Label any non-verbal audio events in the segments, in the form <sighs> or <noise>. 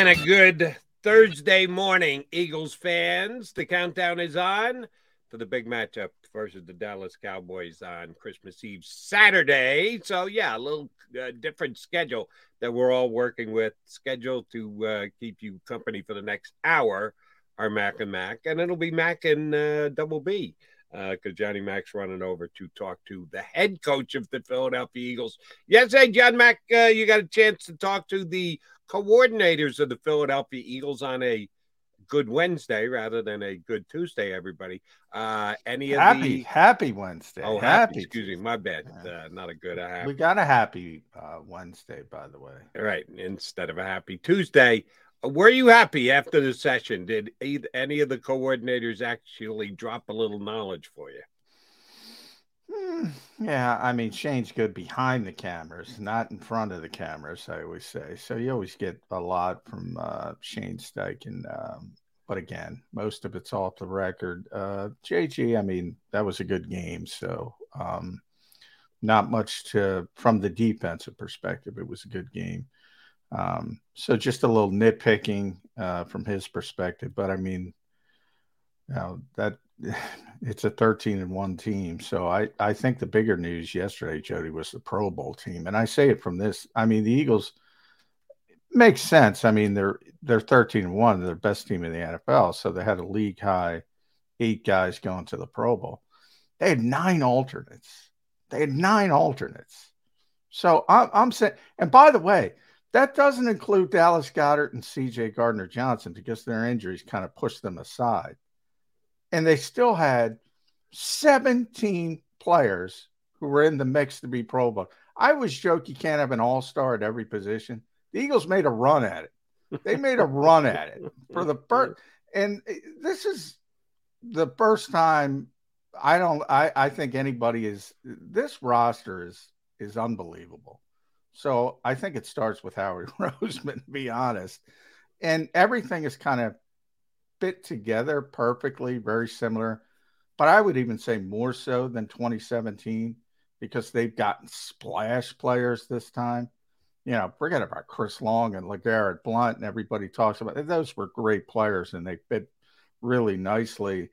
And a good Thursday morning, Eagles fans. The countdown is on to the big matchup versus the Dallas Cowboys on Christmas Eve Saturday. So, yeah, a little uh, different schedule that we're all working with, scheduled to uh, keep you company for the next hour, our Mac and Mac. And it'll be Mac and uh, Double B because uh, Johnny Mac's running over to talk to the head coach of the Philadelphia Eagles. Yes, hey, John Mac, uh, you got a chance to talk to the coordinators of the Philadelphia Eagles on a good Wednesday rather than a good Tuesday, everybody. Uh, any of happy, the happy Wednesday. oh, happy, happy. excuse me, my bad, uh, not a good a happy. We got a happy uh, Wednesday, by the way. All right, instead of a happy Tuesday. uh, Were you happy after the session? Did either, any of the coordinators actually drop a little knowledge for you? Hmm, yeah, I mean Shane's good behind the cameras, not in front of the cameras. I always say so. You always get a lot from uh, Shane Steichen, um, but again, most of it's off the record. Uh, JG, I mean that was a good game, so um, not much to from the defensive perspective. It was a good game. Um, so just a little nitpicking uh, from his perspective, but I mean, you know, that <sighs> it's a 13 and 1 team. So I, I think the bigger news yesterday, Jody, was the Pro Bowl team. And I say it from this. I mean, the Eagles makes sense. I mean, they're they're 13 and 1, they're the best team in the NFL. So they had a league high eight guys going to the Pro Bowl. They had nine alternates. They had nine alternates. So I'm, I'm saying, and by the way, that doesn't include Dallas Goedert and CJ Gardner Johnson because their injuries kind of pushed them aside and they still had 17 players who were in the mix to be Pro Bowl. I always joke you can't have an all star at every position. The Eagles made a run at it. They made a run at it for the first, <laughs> and this is the first time I don't. I I think anybody is. This roster is is unbelievable. So I think it starts with Howard <laughs> Roseman, to be honest, and everything is kind of fit together perfectly, very similar. But I would even say more so than 2017 because they've gotten splash players this time. You know, forget about Chris Long and LeGarrette Blunt and everybody talks about those were great players and they fit really nicely.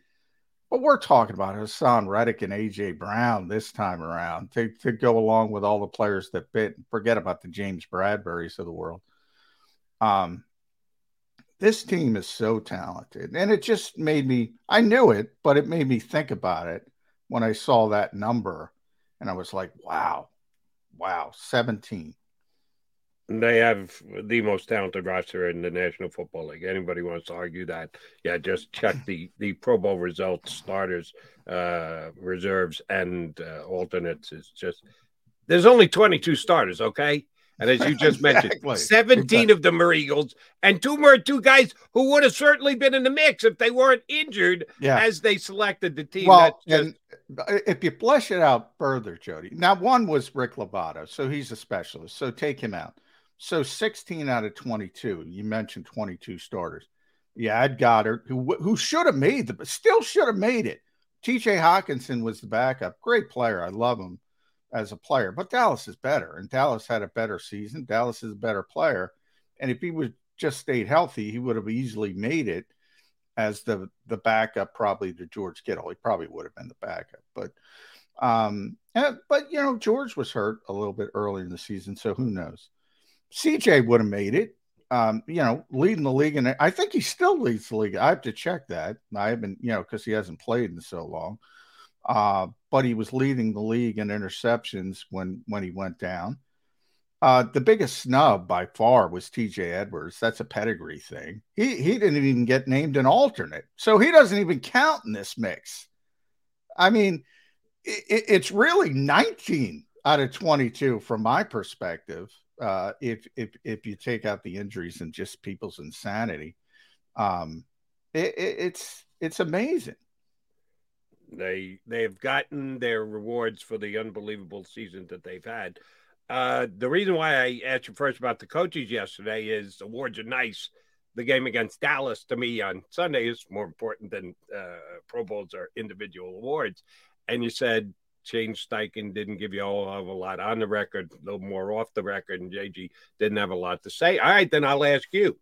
But we're talking about Haason Reddick and AJ Brown this time around to, to go along with all the players that fit. Forget about the James Bradberrys of the world. Um, this team is so talented. And it just made me, I knew it, but it made me think about it when I saw that number. And I was like, wow, wow, 17. They have the most talented roster in the National Football League. Anybody wants to argue that? Yeah, just check the the Pro Bowl results, starters, uh, reserves, and uh, alternates. It's just there's only 22 starters. Okay, and as you just mentioned, <laughs> 17 exactly. of them are Eagles, and two more two guys who would have certainly been in the mix if they weren't injured yeah. as they selected the team. Well, just... and if you flesh it out further, Jody, now one was Rick Lovato, so he's a specialist, so take him out. So 16 out of 22. You mentioned 22 starters. Yeah, Ed Goedert, who who should have made the, but still should have made it. T.J. Hockenson was the backup. Great player. I love him as a player, but Dallas is better, and Dallas had a better season. Dallas is a better player, and if he would just stayed healthy, he would have easily made it as the the backup, probably to George Kittle. He probably would have been the backup, but um, and, but you know George was hurt a little bit early in the season, so who knows? CJ would have made it. Um, you know, leading the league, and I think he still leads the league. I have to check that. I haven't, you know, because he hasn't played in so long. Uh, but he was leading the league in interceptions when when he went down. Uh, the biggest snub by far was T.J. Edwards. That's a pedigree thing. He he didn't even get named an alternate, so he doesn't even count in this mix. I mean, it, it's really 19 out of 22 from my perspective. Uh, if if if you take out the injuries and just people's insanity, um, it, it, it's it's amazing. They they've gotten their rewards for the unbelievable season that they've had. Uh, the reason why I asked you first about the coaches yesterday is awards are nice. The game against Dallas to me on Sunday is more important than uh, Pro Bowls or individual awards. And you said Shane Steichen didn't give you all of a lot on the record, a little more off the record, and JG didn't have a lot to say. All right, then I'll ask you.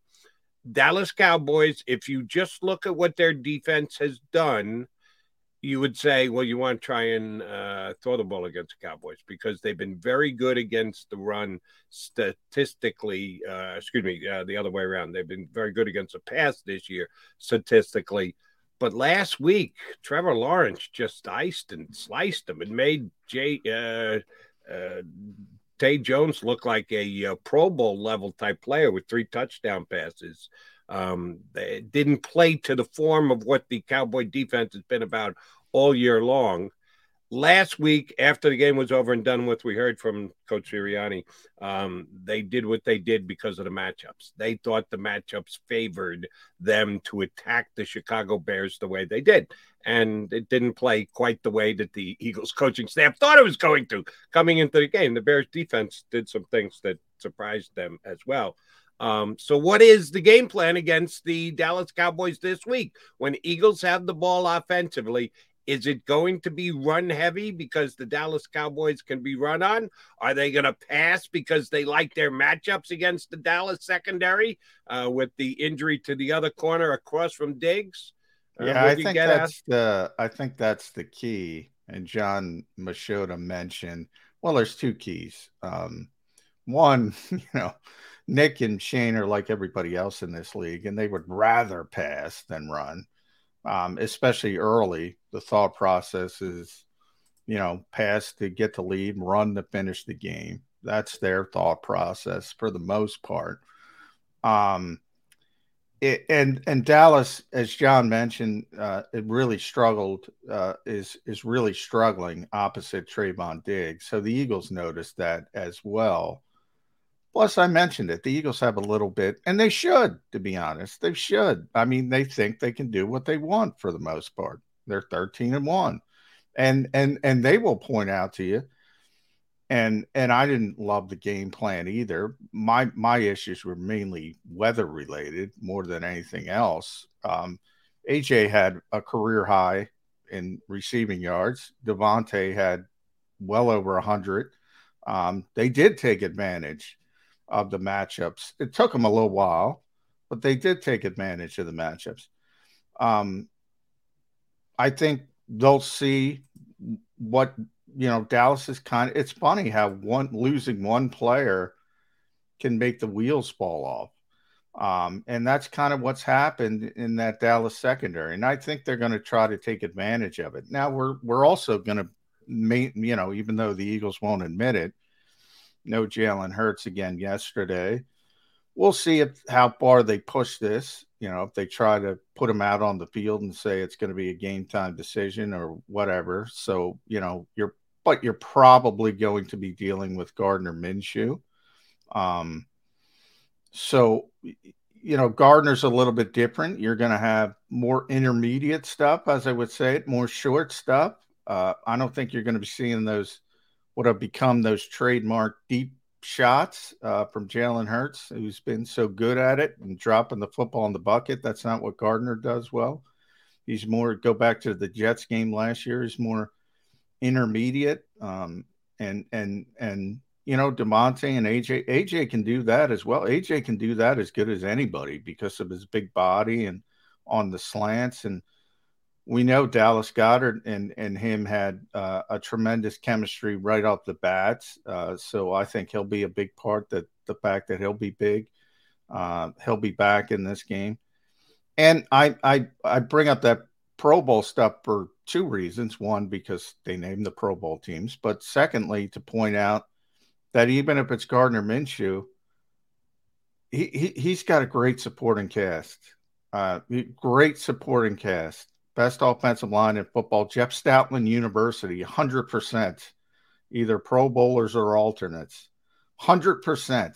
Dallas Cowboys, if you just look at what their defense has done you would say, well, you want to try and uh, throw the ball against the Cowboys because they've been very good against the run statistically. Uh, excuse me, uh, the other way around. They've been very good against the pass this year statistically. But last week, Trevor Lawrence just iced and sliced them and made Jay uh, uh, Zay Jones look like a, uh, Pro Bowl level type player with three touchdown passes. Um, they didn't play to the form of what the Cowboy defense has been about all year long. Last week, after the game was over and done with, we heard from Coach Sirianni. Um, they did what they did because of the matchups. They thought the matchups favored them to attack the Chicago Bears the way they did. And it didn't play quite the way that the <laughs> Eagles coaching staff thought it was going to coming into the game. The Bears defense did some things that surprised them as well. Um, so, what is the game plan against the Dallas Cowboys this week when Eagles have the ball offensively? Is it going to be run heavy because the Dallas Cowboys can be run on? Are they going to pass because they like their matchups against the Dallas secondary uh, with the injury to the other corner across from Diggs? Uh, yeah, I think that's the I think that's the key. And John Machota mentioned, well, there's two keys. Um, one, <laughs> you know, Nick and Shane are like everybody else in this league, and they would rather pass than run, um, especially early. The thought process is, you know, pass to get the lead, run to finish the game. That's their thought process for the most part. Um, it, and and Dallas, as John mentioned, uh, it really struggled. Uh, is is really struggling opposite Trevon Diggs. So the Eagles noticed that as well. Plus, I mentioned it. The Eagles have a little bit, and they should, to be honest. They should. I mean, they think they can do what they want for the most part. They're 13 and 1. And and and they will point out to you. And and I didn't love the game plan either. My my issues were mainly weather related more than anything else. Um, AJ had a career high in receiving yards. DeVonta had well over 100. Um, they did take advantage of the matchups. It took them a little while, but they did take advantage of the matchups. Um, I think they'll see what you know. Dallas is kind of. It's funny how one losing one player can make the wheels fall off. Um, and that's kind of what's happened in that Dallas secondary. And I think they're going to try to take advantage of it. Now we're we're also going to, you know, even though the Eagles won't admit it, no Jalen Hurts again yesterday. We'll see if how far they push this. You know, if they try to put him out on the field and say it's going to be a game time decision or whatever. So you know, you're but you're probably going to be dealing with Gardner Minshew. Um, so you know, Gardner's a little bit different. You're going to have more intermediate stuff, as I would say it, more short stuff. Uh, I don't think you're going to be seeing those what have become those trademark deep shots uh, from Jalen Hurts, who's been so good at it and dropping the football in the bucket. That's not what Gardner does well. He's more go back to the Jets game last year. He's more intermediate, um, and and and you know, DeVonta and AJ, AJ can do that as well. AJ can do that as good as anybody because of his big body and on the slants. And we know Dallas Goedert and and him had uh, a tremendous chemistry right off the bats. Uh, so I think he'll be a big part. That the fact that he'll be big, uh, he'll be back in this game. And I I I bring up that Pro Bowl stuff for two reasons. One, because they named the Pro Bowl teams, but secondly, to point out that even if it's Gardner Minshew, he, he he's got a great supporting cast. Uh, great supporting cast. Best offensive line in football. Jeff Stoutland University, 100%. Either Pro Bowlers or alternates. 100%.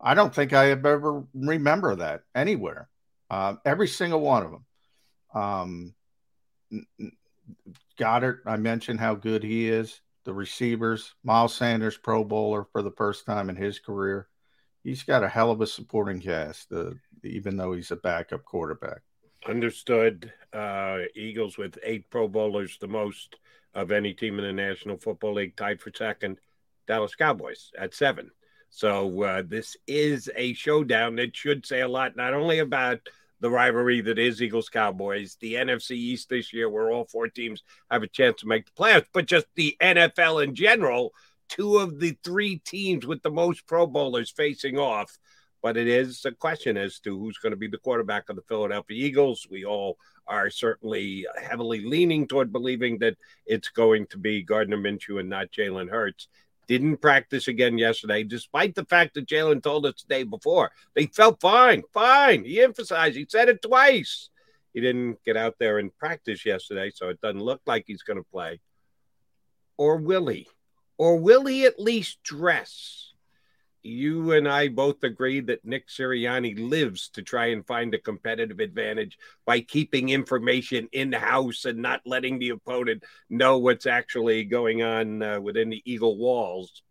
I don't think I have ever remember that anywhere. Uh, every single one of them. Um, Goedert, I mentioned how good he is the receivers. Miles Sanders, Pro Bowler for the first time in his career. He's got a hell of a supporting cast, uh, even though he's a backup quarterback. Understood. Uh, Eagles with eight Pro Bowlers, the most of any team in the National Football League, tied for second. Dallas Cowboys at seven. So uh, this is a showdown that should say a lot, not only about the rivalry that is Eagles Cowboys, the NFC East this year, where all four teams have a chance to make the playoffs, but just the NFL in general, two of the three teams with the most Pro Bowlers facing off. But it is a question as to who's going to be the quarterback of the Philadelphia Eagles. We all are certainly heavily leaning toward believing that it's going to be Gardner Minshew and not Jalen Hurts didn't practice again yesterday, despite the fact that Jalen told us the day before they felt fine, fine. He emphasized, he said it twice. He didn't get out there and practice yesterday, so it doesn't look like he's going to play. Or will he? Or will he at least dress? You and I both agree that Nick Sirianni lives to try and find a competitive advantage by keeping information in house and not letting the opponent know what's actually going on uh, within the Eagle walls.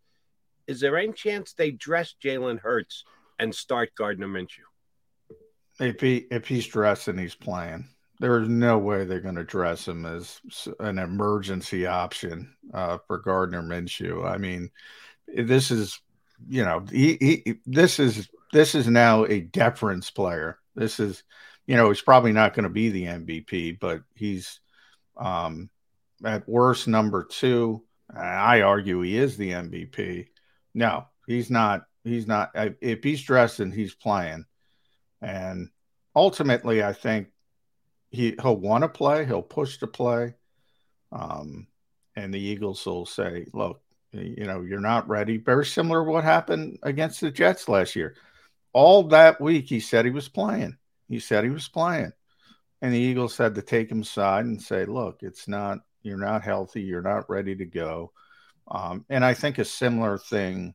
Is there any chance they dress Jalen Hurts and start Gardner Minshew? If he if he's dressed and he's playing, there is no way they're going to dress him as an emergency option uh, for Gardner Minshew. I mean, this is you know, he, he this is this is now a deference player. This is, you know, he's probably not going to be the MVP, but he's um, at worst number two. I argue he is the MVP. No, he's not. He's not. If he's dressed and he's playing, and ultimately, I think he he'll want to play. He'll push to play. Um, and the Eagles will say, "Look, you know, you're not ready. Very similar to what happened against the Jets last year. All that week, he said he was playing. He said he was playing. And the Eagles had to take him aside and say, look, it's not, you're not healthy. You're not ready to go. Um, and I think a similar thing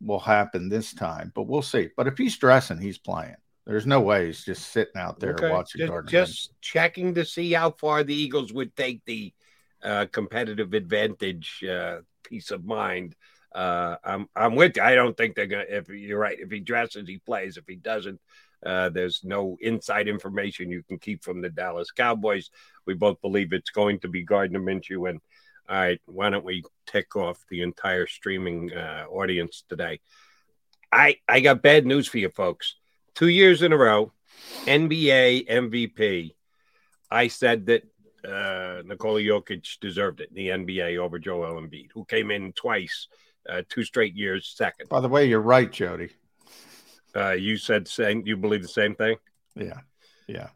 will happen this time, but we'll see. But if he's dressing, he's playing. There's no way he's just sitting out there okay. watching just, Gardner. Just checking to see how far the Eagles would take the uh, competitive advantage uh, peace of mind. Uh, I'm I'm with you. I don't think they're gonna. If you're right, if he dresses, he plays. If he doesn't, uh, there's no inside information you can keep from the Dallas Cowboys. We both believe it's going to be Gardner Minshew. And all right, why don't we tick off the entire streaming uh, audience today? I I got bad news for you folks. Two years in a row, NBA MVP. I said that uh, Nikola Jokic deserved it in the NBA over Joel Embiid, who came in twice, uh, two straight years second. By the way, you're right, Jody. Uh, you said same. You believe the same thing? Yeah, yeah.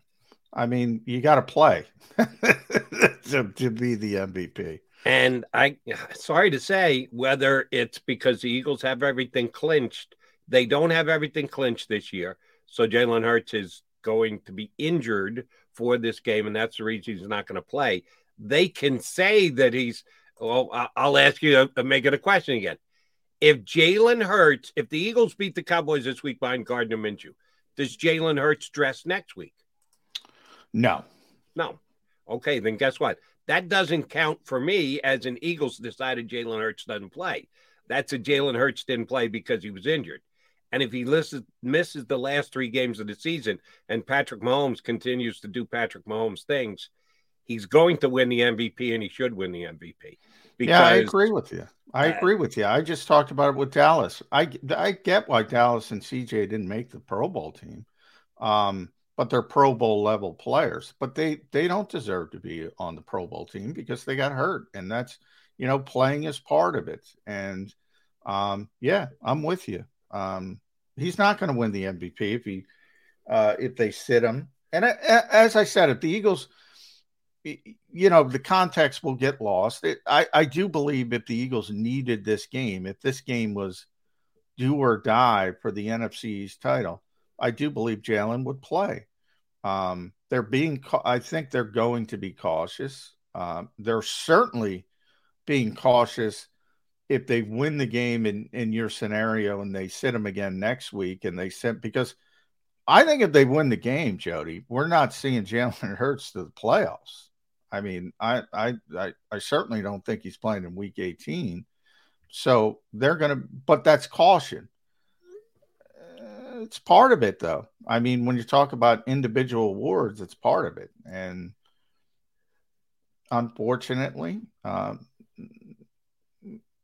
I mean, you got to play <laughs> to, to be the MVP. And I, sorry to say, whether it's because the Eagles have everything clinched, they don't have everything clinched this year. So Jalen Hurts is going to be injured for this game, and that's the reason he's not going to play. They can say that he's. Well, I'll ask you to make it a question again. If Jalen Hurts, if the Eagles beat the Cowboys this week behind Gardner Minshew, does Jalen Hurts dress next week? No. No. Okay, then guess what? That doesn't count for me as an Eagles decided Jalen Hurts doesn't play. That's a Jalen Hurts didn't play because he was injured. And if he misses, misses the last three games of the season and Patrick Mahomes continues to do Patrick Mahomes things, he's going to win the MVP and he should win the MVP. Because, yeah, I agree with you. I uh, agree with you. I just talked about it with Dallas. I I get why Dallas and CJ didn't make the Pro Bowl team, um, but they're Pro Bowl level players. But they they don't deserve to be on the Pro Bowl team because they got hurt, and that's you know playing is part of it. And um, yeah, I'm with you. Um, he's not going to win the MVP if he uh, if they sit him. And I, as I said, if the Eagles, you know, the context will get lost. It, I I do believe if the Eagles needed this game, if this game was do or die for the NFC's title, I do believe Jalen would play. Um, they're being, I think they're going to be cautious. Um, they're certainly being cautious if they win the game in in your scenario and they sit them again next week and they sit because I think if they win the game, Jody, we're not seeing <laughs> Jalen Hurts to the playoffs. I mean, I, I I I certainly don't think he's playing in week 18. So they're gonna but that's caution. Uh, it's part of it though. I mean, when you talk about individual awards, it's part of it. And unfortunately, um,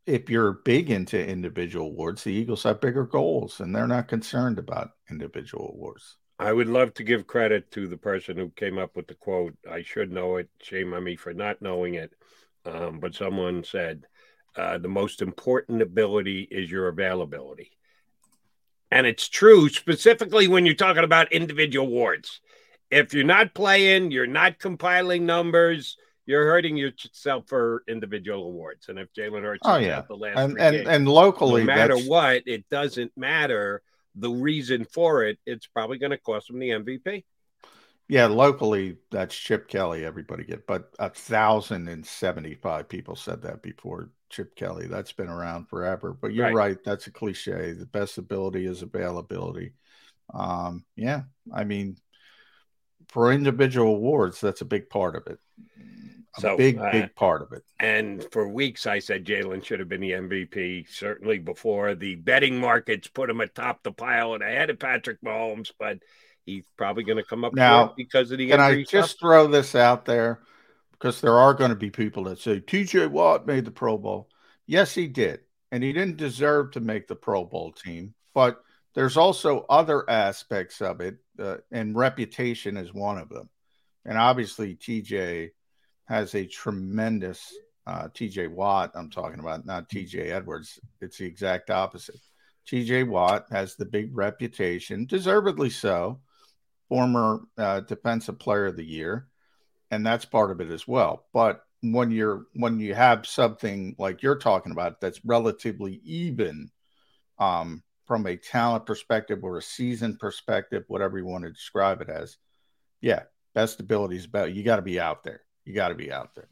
if you're big into individual awards, the Eagles have bigger goals and they're not concerned about individual awards. I would love to give credit to the person who came up with the quote. I should know it. Shame on me for not knowing it. Um, but someone said, uh, the most important ability is your availability. And it's true, specifically when you're talking about individual awards. If you're not playing, you're not compiling numbers, you're hurting yourself for individual awards. And if Jalen Hurts, oh yeah, the last and and, games, and locally, no matter what, it doesn't matter the reason for it. It's probably going to cost him the MVP. Yeah, locally, that's Chip Kelly. Everybody get, but a thousand and seventy-five people said that before Chip Kelly. That's been around forever. But you're right. right that's a cliche. The best ability is availability. Um, yeah, I mean, for individual awards, that's a big part of it a so, big, uh, big part of it. And for weeks, I said Jalen should have been the MVP. Certainly before the betting markets put him atop the pile and ahead of Patrick Mahomes, but he's probably going to come up now because of the. Can I just throw this out there? Because there are going to be people that say T.J. Watt made the Pro Bowl. Yes, he did, and he didn't deserve to make the Pro Bowl team. But there's also other aspects of it, uh, and reputation is one of them. And obviously, TJ has a tremendous uh, TJ Watt. I'm talking about not TJ Edwards. It's the exact opposite. TJ Watt has the big reputation, deservedly so, former uh, defensive player of the year, and that's part of it as well. But when you're when you have something like you're talking about that's relatively even um, from a talent perspective or a season perspective, whatever you want to describe it as, yeah, best abilities about you got to be out there. You got to be out there.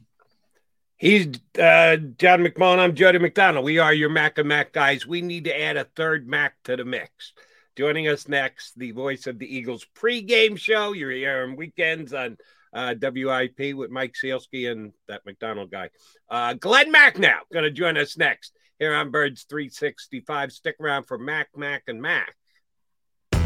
He's uh, John McMullen. I'm Jody McDonald. We are your Mac and Mac guys. We need to add a third Mac to the mix. Joining us next, the voice of the Eagles pregame show. You're here on weekends on uh, WIP with Mike Sielski and that McDonald guy. Uh, Glen Macnow going to join us next here on Birds 365. Stick around for Mac, Mac, and Mac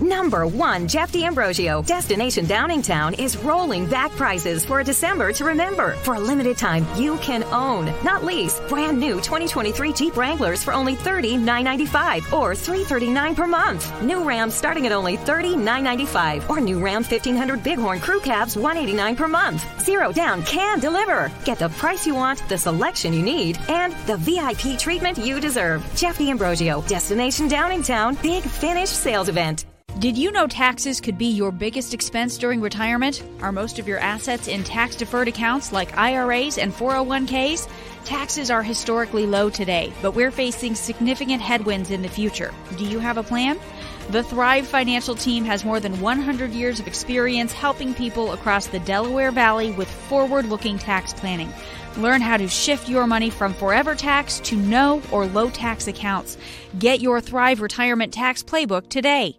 Number one, Jeff D'Ambrosio. Destination Downingtown is rolling back prices for a December to remember. For a limited time, you can own, not lease, brand new 2023 Jeep Wranglers for only $30,995 or 339 per month. New Ram starting at only $30,995 or new Ram 1500 Bighorn Crew Cabs 189 per month. Zero down can deliver. Get the price you want, the selection you need, and the VIP treatment you deserve. Jeff D'Ambrosio, Destination Downingtown, Big Finish Sales Event. Did you know taxes could be your biggest expense during retirement? Are most of your assets in tax deferred accounts like IRAs and 401ks? Taxes are historically low today, but we're facing significant headwinds in the future. Do you have a plan? The Thrive Financial Team has more than 100 years of experience helping people across the Delaware Valley with forward looking tax planning. Learn how to shift your money from forever tax to no or low tax accounts. Get your Thrive Retirement Tax Playbook today.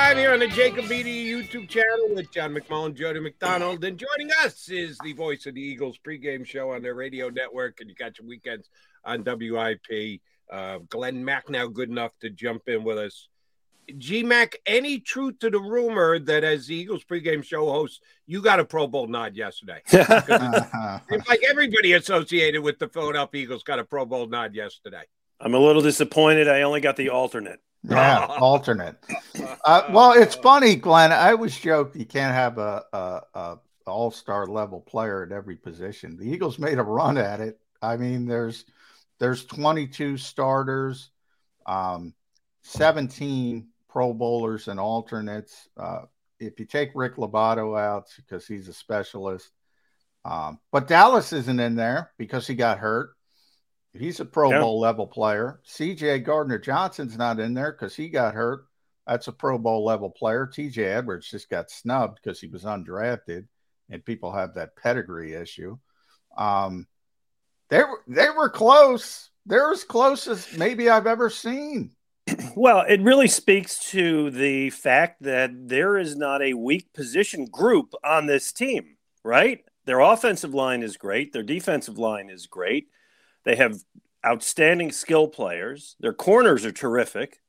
365 here on the Jacob Beatty YouTube channel with John McMullen, Jody McDonald. And joining us is the voice of the Eagles pregame show on their radio network. And you got your weekends on WIP. Uh, Glen Macnow good enough to jump in with us. G Mac, any truth to the rumor that as the Eagles pregame show host, you got a Pro Bowl nod yesterday? <laughs> It's like everybody associated with the Philadelphia Eagles got a Pro Bowl nod yesterday. I'm a little disappointed. I only got the alternate. Yeah, <laughs> alternate. Uh, well, it's funny, Glen. I always joke you can't have a, a, a all star level player at every position. The Eagles made a run at it. I mean, there's there's 22 starters, um, 17 Pro Bowlers and alternates. Uh, if you take Rick Lovato out because he's a specialist, um, but Dallas isn't in there because he got hurt. He's a Pro. Bowl level player. CJ Gardner Johnson's not in there because he got hurt. That's a Pro Bowl level player. TJ Edwards just got snubbed because he was undrafted, and people have that pedigree issue. Um, they were they were close. They're as close as maybe I've ever seen. Well, it really speaks to the fact that there is not a weak position group on this team, right? Their offensive line is great, their defensive line is great. They have outstanding skill players. Their corners are terrific.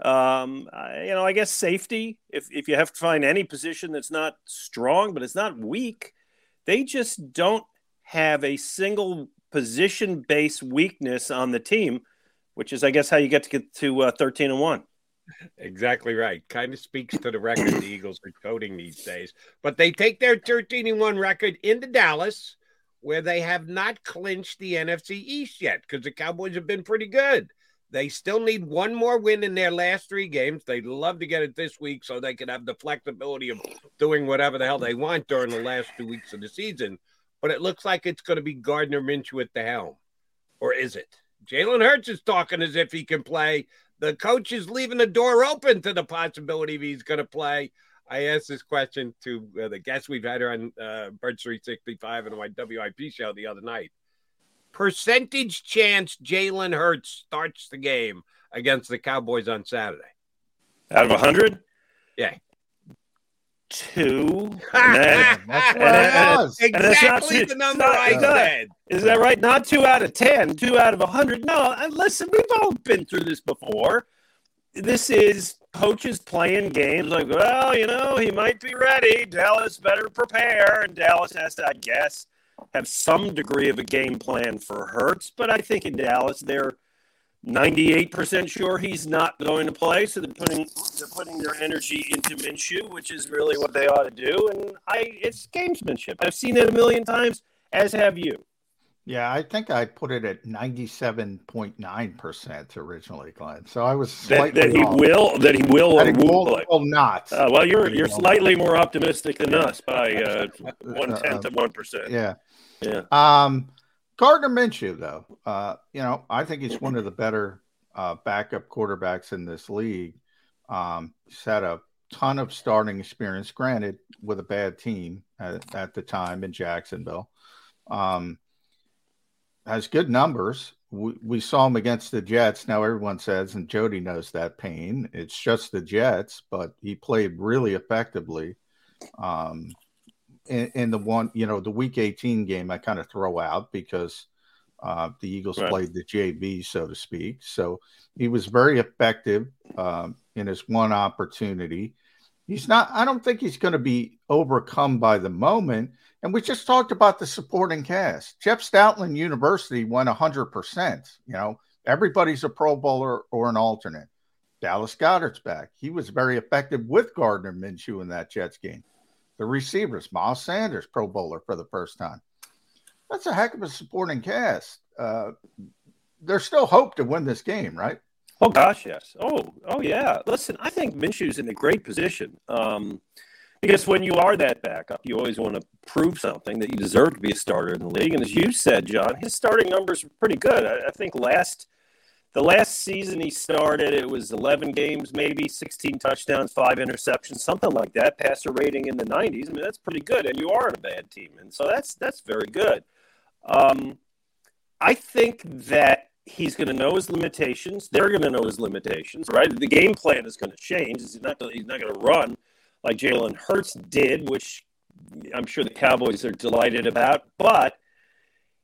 Um, I- you know, I guess safety, if, if you have to find any position that's not strong, but it's not weak, they just don't have a single position based weakness on the team, which is, I guess, how you get to get to uh, 13 and 1. Exactly right. Kind of speaks to the record the Eagles are coding these days. But they take their 13 and 1 record into Dallas, where they have not clinched the NFC East yet because the Cowboys have been pretty good. They still need one more win in their last three games. They'd love to get it this week so they can have the flexibility of doing whatever the hell they want during the last two weeks of the season. But it looks like it's going to be Gardner Minshew at the helm. Or is it? Jalen Hurts is talking as if he can play. The coach is leaving the door open to the possibility he's going to play. I asked this question to uh, the guest we've had here on uh, Bird 365 and my WIP show the other night. Percentage chance Jalen Hurts starts the game against the Cowboys on Saturday. Out of 100? Yeah. Two. And <laughs> then- That's and what then- and- was. and that's not Exactly two- the number not- I not- said. Is that right? Not two out of 10, two out of 100. No, and listen, we've all been through this before. This is coaches playing games like, well, you know, he might be ready. Dallas better prepare. And Dallas has to, I guess, have some degree of a game plan for Hurts, but I think in Dallas they're 98% sure he's not going to play, so they're putting they're putting their energy into Minshew, which is really what they ought to do. And I, it's gamesmanship. I've seen it a million times, as have you. Yeah, I think I put it at ninety-seven point nine percent originally, Glen. So I was slightly that, that he off. will that he will That or he will, will not. Uh, well, you're you're slightly more optimistic than us by <laughs> uh, one tenth of one percent. Yeah. Yeah. Um, Gardner Minshew, though, uh, you know, I think he's one of the better uh, backup quarterbacks in this league. Um, he's had a ton of starting experience, granted, with a bad team at, at the time in Jacksonville. Um, has good numbers. We, we saw him against the Jets. Now everyone says, and Jody knows that pain. It's just the Jets, but he played really effectively. Um, in, in the one, you know, the Week 18 game, I kind of throw out because uh, the Eagles Right. played the JV, so to speak. So he was very effective um, in his one opportunity. He's not, I don't think he's going to be overcome by the moment. And we just talked about the supporting cast. Jeff Stoutland University went 100%. You know, everybody's a Pro Bowler or an alternate. Dallas Goedert's back. He was very effective with Gardner Minshew in that Jets game. The receivers, Miles Sanders, Pro Bowler for the first time. That's a heck of a supporting cast. Uh, there's still hope to win this game, right? Oh gosh, yes. Oh, oh yeah. Listen, I think Minshew's in a great position. Um, because when you are that backup, you always want to prove something that you deserve to be a starter in the league. And as you said, John, his starting numbers were pretty good. I, I think last the last season he started, it was 11 games, maybe 16 touchdowns, five interceptions, something like that. Passer rating in the 90s. I mean, that's pretty good. And you are on a bad team, and so that's that's very good. Um, I think that he's going to know his limitations. They're going to know his limitations, right? The game plan is going to change. He's not he's not going to run like Jalen Hurts did, which I'm sure the Cowboys are delighted about. But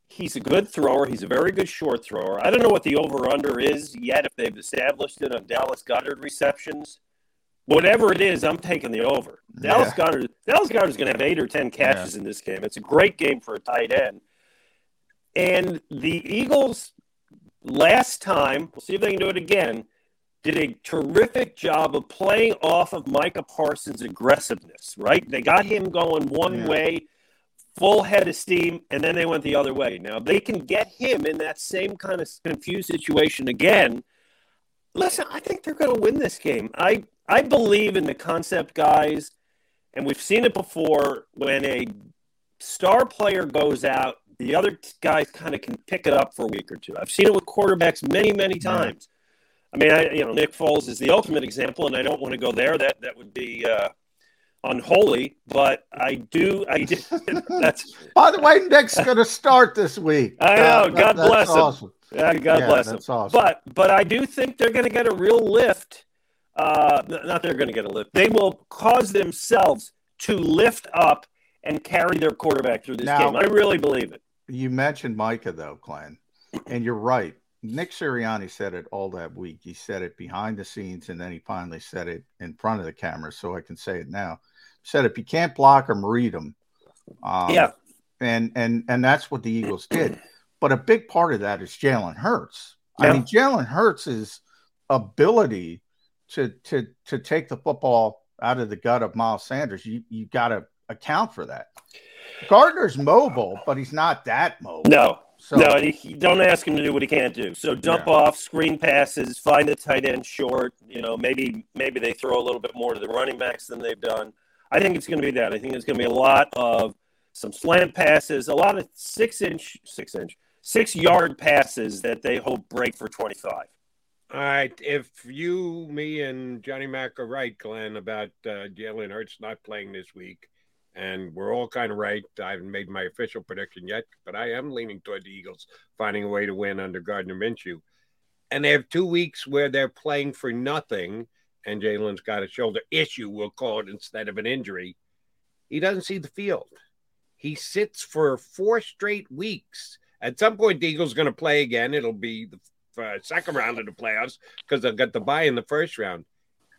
he's a good thrower. He's a very good short thrower. I don't know what the over under is yet if they've established it on Dallas Goedert receptions. Whatever it is, I'm taking the over. Dallas Yeah. Goedert Dallas Goedert is going to have eight or ten catches in this game. It's a great game for a tight end. And the Eagles last time, we'll see if they can do it again, did a terrific job of playing off of Micah Parsons' aggressiveness, right? They got him going one Yeah. way, full head of steam, and then they went the other way. Now, they can get him in that same kind of confused situation again. Listen, I think they're going to win this game. I, I believe in the concept, guys, and we've seen it before when a star player goes out, the other guys kind of can pick it up for a week or two. I've seen it with quarterbacks many, many times. I mean, I, you know, Nick Foles is the ultimate example, and I don't want to go there. That that would be uh, unholy. But I do. I do, <laughs> that's. <laughs> By the way, Nick's going to start this week. I know. Uh, that- God that's bless him. awesome. Yeah, God Yeah, bless him. awesome. But but I do think they're going to get a real lift. Uh, not they're going to get a lift. They will cause themselves to lift up and carry their quarterback through this Now- game. I really believe it. You mentioned Micah, though, Glen, and you're right. Nick Sirianni said it all that week. He said it behind the scenes, and then he finally said it in front of the camera, so I can say it now. He said if you can't block them, read them. Um, Yeah. and and and that's what the Eagles did. But a big part of that is Jalen Hurts. Yeah. I mean, Jalen Hurts' ability to to to take the football out of the gut of Miles Sanders. You you got to account for that. Gardner's mobile, but he's not that mobile. No, So- no, he, he- don't ask him to do what he can't do. So dump Yeah. off, screen passes, find the tight end short. You know, maybe maybe they throw a little bit more to the running backs than they've done. I think it's going to be that. I think it's going to be a lot of some slant passes, a lot of six inch, six inch, six yard passes that they hope break for twenty five. All right. If you, me, and Johnny Mack are right, Glen, about uh, Jalen Hurts not playing this week, and we're all kind of right. I haven't made my official prediction yet, but I am leaning toward the Eagles finding a way to win under Gardner Minshew. And they have two weeks where they're playing for nothing, and Jalen's got a shoulder issue, we'll call it, instead of an injury. He doesn't see the field. He sits for four straight weeks. At some point, the Eagles going to play again. It'll be the uh, second round of the playoffs because they'll get the bye in the first round.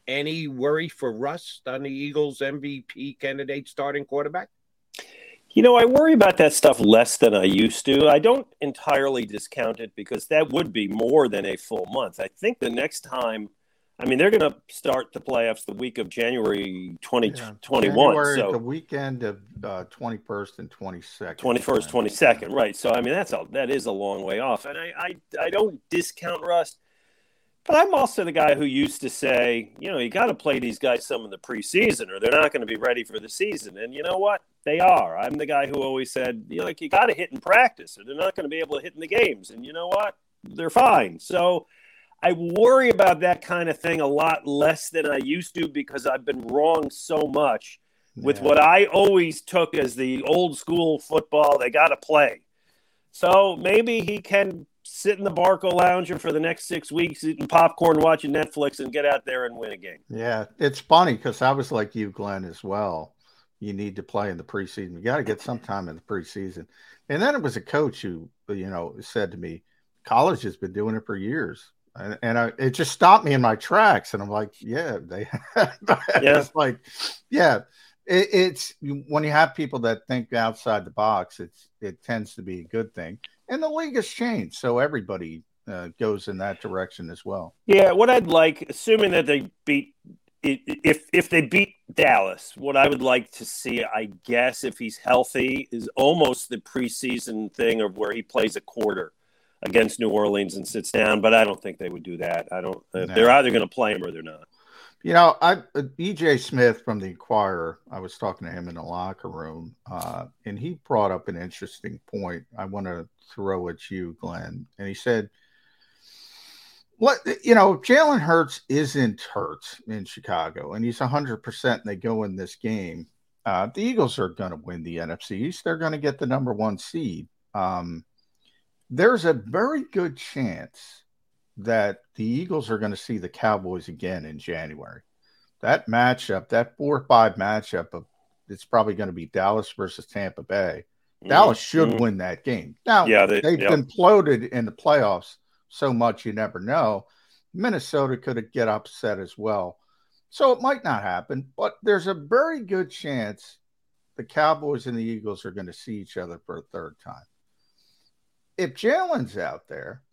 Any worry for Rust on the Eagles MVP candidate starting quarterback? You know, I worry about that stuff less than I used to. I don't entirely discount it because that would be more than a full month. I think the next time, I mean, they're going to start the playoffs the week of January 2021. January, so the weekend of uh, 21st and 22nd. 21st, 22nd, right. So, I mean, that's a, that is a long way off. And I, I, I don't discount Rust. But I'm also the guy who used to say, you know, you got to play these guys some in the preseason or they're not going to be ready for the season. And you know what? They are. I'm the guy who always said, you know, like you got to hit in practice or they're not going to be able to hit in the games. And you know what? They're fine. So I worry about that kind of thing a lot less than I used to because I've been wrong so much with Yeah. what I always took as the old school football. They got to play. So maybe he can sit in the Barco Lounger for the next six weeks, eating popcorn, watching Netflix, and get out there and win a game. Yeah, it's funny because I was like you, Glen, as well. You need to play in the preseason. You got to get some time in the preseason. And then it was a coach who, you know, said to me, "College has been doing it for years," and, and I, it just stopped me in my tracks. And I'm like, "Yeah, they." <laughs> Yeah. it's like, yeah, it, it's when you have people that think outside the box, it's it tends to be a good thing. And the league has changed, so everybody uh, goes in that direction as well. Yeah, what I'd like, assuming that they beat, if if they beat Dallas, what I would like to see, I guess, if he's healthy, is almost the preseason thing of where he plays a quarter against New Orleans and sits down. But I don't think they would do that. I don't. No. They're either going to play him or they're not. You know, I uh, EJ Smith from the Inquirer. I was talking to him in the locker room, uh, and he brought up an interesting point. I want to throw at you, Glen. And he said, "What you know, Jalen Hurts isn't hurt in Chicago, and he's hundred percent, they go in this game. Uh, the Eagles are going to win the NFC East. They're going to get the number one seed. Um, there's a very good chance." that the Eagles are going to see the Cowboys again in January. That matchup, that four or five matchup of it's probably going to be Dallas versus Tampa Bay. Dallas should Mhm. win that game. Now, Yeah, they- have been floated in the playoffs so much you never know. Minnesota could get upset as well. So it might not happen, but there's a very good chance the Cowboys and the Eagles are going to see each other for a third time. If Jalen's out there,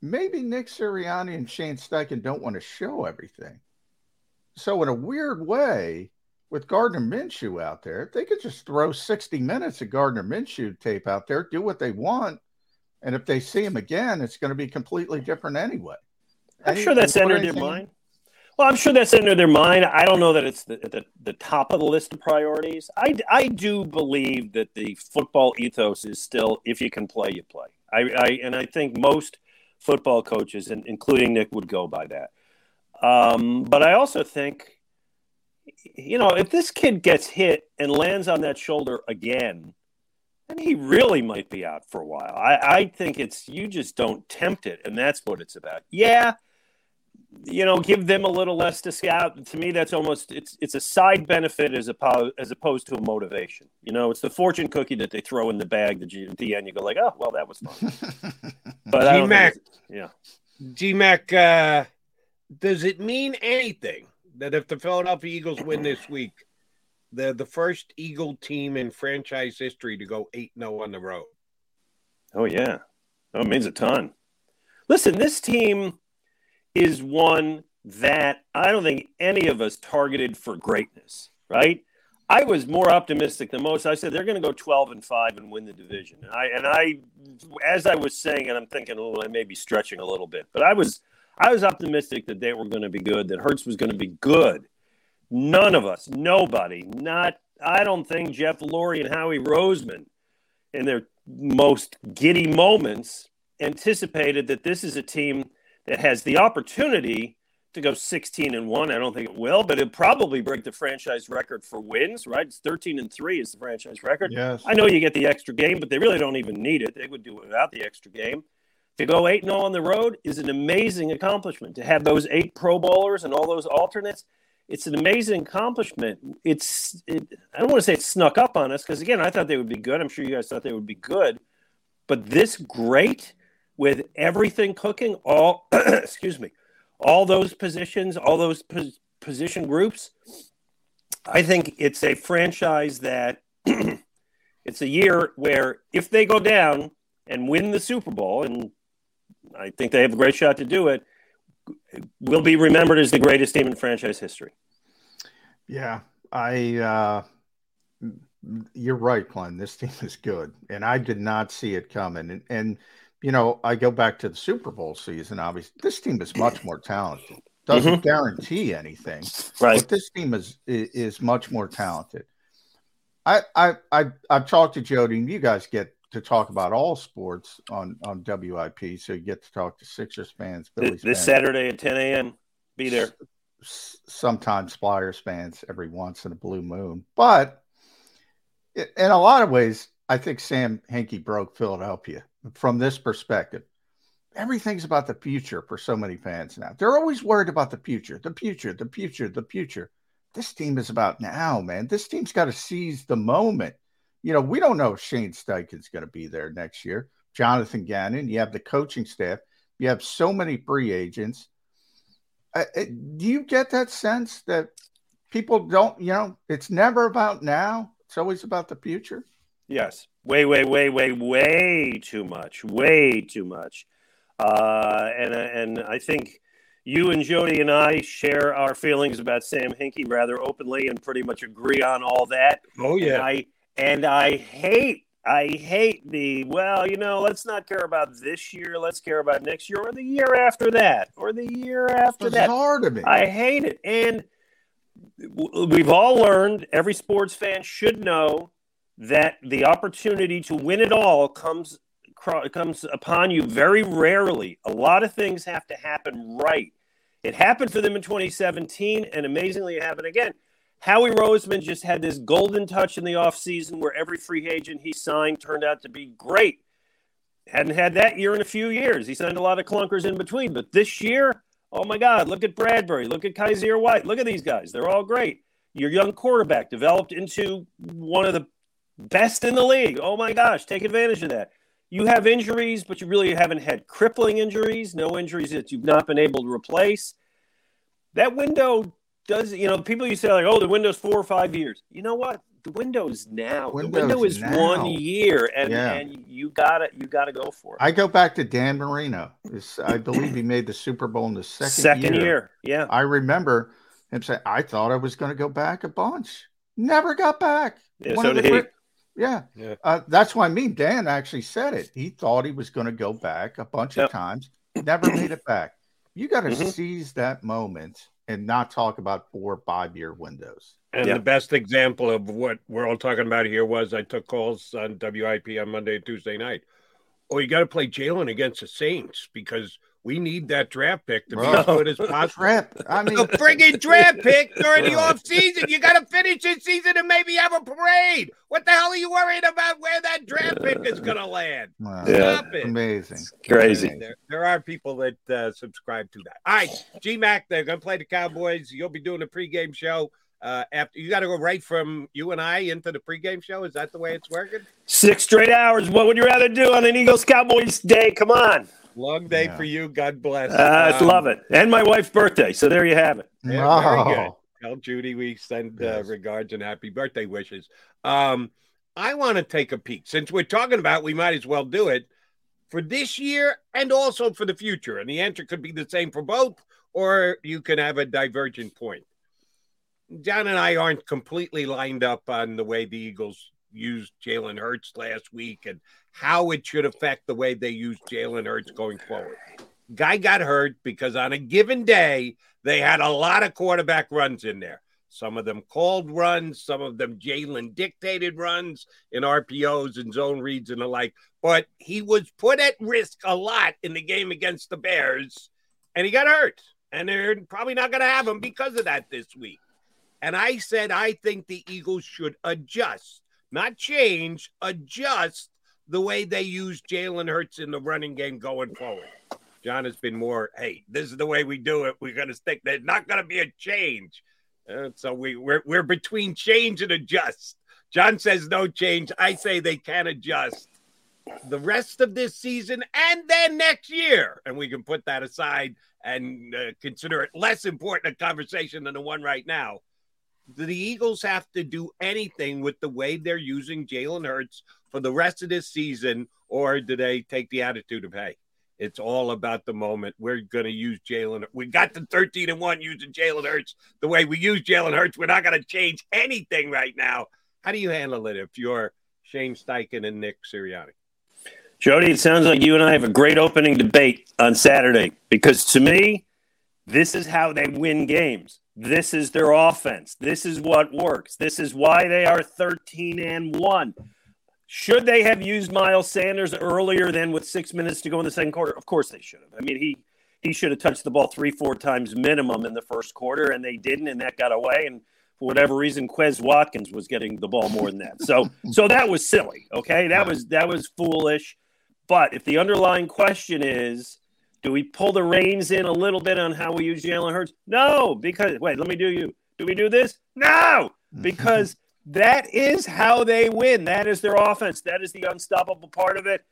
maybe Nick Sirianni and Shane Steichen don't want to show everything. So, in a weird way, with Gardner Minshew out there, they could just throw 60 minutes of Gardner Minshew tape out there, do what they want. And if they see him again, it's going to be completely different anyway. I'm Any- sure that's entered their mind. Well, I'm sure that's entered their mind. I don't know that it's the, the, the top of the list of priorities. I, I do believe that the football ethos is still if you can play, you play. I, I and I think most football coaches, and including Nick, would go by that. Um, but I also think, you know, if this kid gets hit and lands on that shoulder again, then he really might be out for a while. I, I think it's you just don't tempt it, and that's what it's about. Yeah, you know, give them a little less to scout. To me, that's almost it's it's a side benefit as opposed as opposed to a motivation. You know, it's the fortune cookie that they throw in the bag that you at the end you go like, oh well, that was fun. <laughs> But I don't G-Mac. yeah. GMAC, uh, does it mean anything that if the Philadelphia Eagles win this week, they're the first Eagle team in franchise history to go 8 0 on the road? Oh yeah, oh, it means a ton. Listen, this team is one that I don't think any of us targeted for greatness. Right? I was more optimistic than most. I said they're going to go twelve and five and win the division. And I and I, as I was saying, and I'm thinking, oh, I may be stretching a little bit, but I was I was optimistic that they were going to be good. That Hurts was going to be good. None of us, nobody, not I don't think Jeff Lurie and Howie Roseman in their most giddy moments anticipated that this is a team that has the opportunity to go 16 and 1. I don't think it will, but it'll probably break the franchise record for wins, right? It's 13 and 3 is the franchise record. Yes. I know you get the extra game, but they really don't even need it. They would do it without the extra game. To go 8 0 on the road is an amazing accomplishment. To have those eight Pro Bowlers and all those alternates, it's an amazing accomplishment. It's, it, I don't want to say it snuck up on us because, again, I thought they would be good. I'm sure you guys thought they would be good. But this great with everything cooking, all, <clears throat> excuse me, all those positions, all those pos- position groups, I think it's a franchise that <clears throat> It's a year where if they go down and win the Super Bowl, and I think they have a great shot to do it, will be remembered as the greatest team in franchise history. Yeah, I. Uh, you're right, Glen. This team is good, and I did not see it coming. And, and you know, I go back to the Super Bowl season. Obviously, this team is much more talented. Doesn't mm-hmm. guarantee anything, right? But this team is is much more talented. I I I I've talked to Jody, and you guys get to talk about all sports on on WIP, so you get to talk to Sixers fans, Phillies this, fans. Saturday at 10 a.m. Be there. Sometimes Flyers fans every once in a blue moon, but in a lot of ways, I think Sam Hinkie broke Philadelphia from this perspective. Everything's about the future for so many fans now. They're always worried about the future, the future, the future, the future. This team is about now, man. This team's got to seize the moment. You know, we don't know if Shane Steichen's going to be there next year. Jonathan Gannon, you have the coaching staff, you have so many free agents. Uh, uh, do you get that sense that people don't, you know, it's never about now, it's always about the future? Yes. Way, way, way, way, way too much. Way too much. Uh, and, and I think you and Jody and I share our feelings about Sam Hinkie rather openly and pretty much agree on all that. Oh, yeah. And I, and I hate I hate the well, you know, let's not care about this year, let's care about next year or the year after that or the year after that. hard to me. I hate it. And we've all learned, every sports fan should know that the opportunity to win it all comes comes upon you very rarely. A lot of things have to happen right. It happened for them in 2017 and amazingly it happened again. Howie Roseman just had this golden touch in the offseason where every free agent he signed turned out to be great. Hadn't had that year in a few years. He signed a lot of clunkers in between. But this year, oh my God, look at Bradberry. Look at Kyzir White. Look at these guys. They're all great. Your young quarterback developed into one of the best in the league. Oh my gosh, take advantage of that. You have injuries, but you really haven't had crippling injuries, no injuries that you've not been able to replace. That window does you know people you say like oh the window's four or five years you know what the window's now window's the window is now. one year and yeah. and you gotta you gotta go for it i go back to dan marino it's, i believe he made the super bowl in the second, second year. year yeah i remember him saying i thought i was going to go back a bunch never got back yeah, so did he. yeah, yeah. Uh, that's why I mean Dan actually said it. He thought he was going to go back a bunch yep. of times, never made it back. You got to mm-hmm. seize that moment and not talk about four five year windows. And yeah. the best example of what we're all talking about here was I took calls on WIP on Monday and Tuesday night. Oh, you got to play Jalen against the Saints because we need that draft pick to Bro, be as good as <laughs> possible. Draft, I mean, a friggin' draft pick during the off season. You got to finish the season and maybe have a parade. What the hell are you worried about where that draft pick is going to land? Wow. Yeah, it. amazing, it's crazy. There, there, are people that uh, subscribe to that. All right, GMAC, they're going to play the Cowboys. You'll be doing a pregame show. Uh, after you got to go right from you and I into the pregame show. Is that the way it's working? Six straight hours. What would you rather do on an Eagles Cowboys day? Come on. Long day yeah. for you. God bless. I uh, um, love it. And my wife's birthday. So there you have it. Yeah, wow. Very good. Tell Judy we send uh, yes. regards and happy birthday wishes. Um, I want to take a peek. Since we're talking about, we might as well do it for this year and also for the future. And the answer could be the same for both, or you can have a divergent point. John and I aren't completely lined up on the way the Eagles used Jalen Hurts last week and how it should affect the way they use Jalen Hurts going forward. Guy got hurt because on a given day, they had a lot of quarterback runs in there. Some of them called runs, some of them Jalen dictated runs in RPOs and zone reads and the like. But he was put at risk a lot in the game against the Bears, and he got hurt. And they're probably not going to have him because of that this week. And I said, I think the Eagles should adjust, not change, adjust the way they use Jalen Hurts in the running game going forward. John has been more, hey, this is the way we do it. We're going to stick. There's not going to be a change. So we, we're, we're between change and adjust. John says no change. I say they can adjust the rest of this season and then next year. And we can put that aside and uh, consider it less important a conversation than the one right now. Do the Eagles have to do anything with the way they're using Jalen Hurts for the rest of this season, or do they take the attitude of, hey, it's all about the moment. We're going to use Jalen. We got the 13 and 1 using Jalen Hurts the way we use Jalen Hurts. We're not going to change anything right now. How do you handle it if you're Shane Steichen and Nick Sirianni? Jody, it sounds like you and I have a great opening debate on Saturday because to me, this is how they win games. This is their offense. This is what works. This is why they are 13 and 1. Should they have used Miles Sanders earlier than with six minutes to go in the second quarter? Of course they should have. I mean, he he should have touched the ball three, four times minimum in the first quarter, and they didn't, and that got away. And for whatever reason, Quez Watkins was getting the ball more than that. So <laughs> so that was silly. Okay, that was that was foolish. But if the underlying question is, do we pull the reins in a little bit on how we use Jalen Hurts? No, because wait, let me do you. Do we do this? No, <laughs> because that is how they win. That is their offense. That is the unstoppable part of it.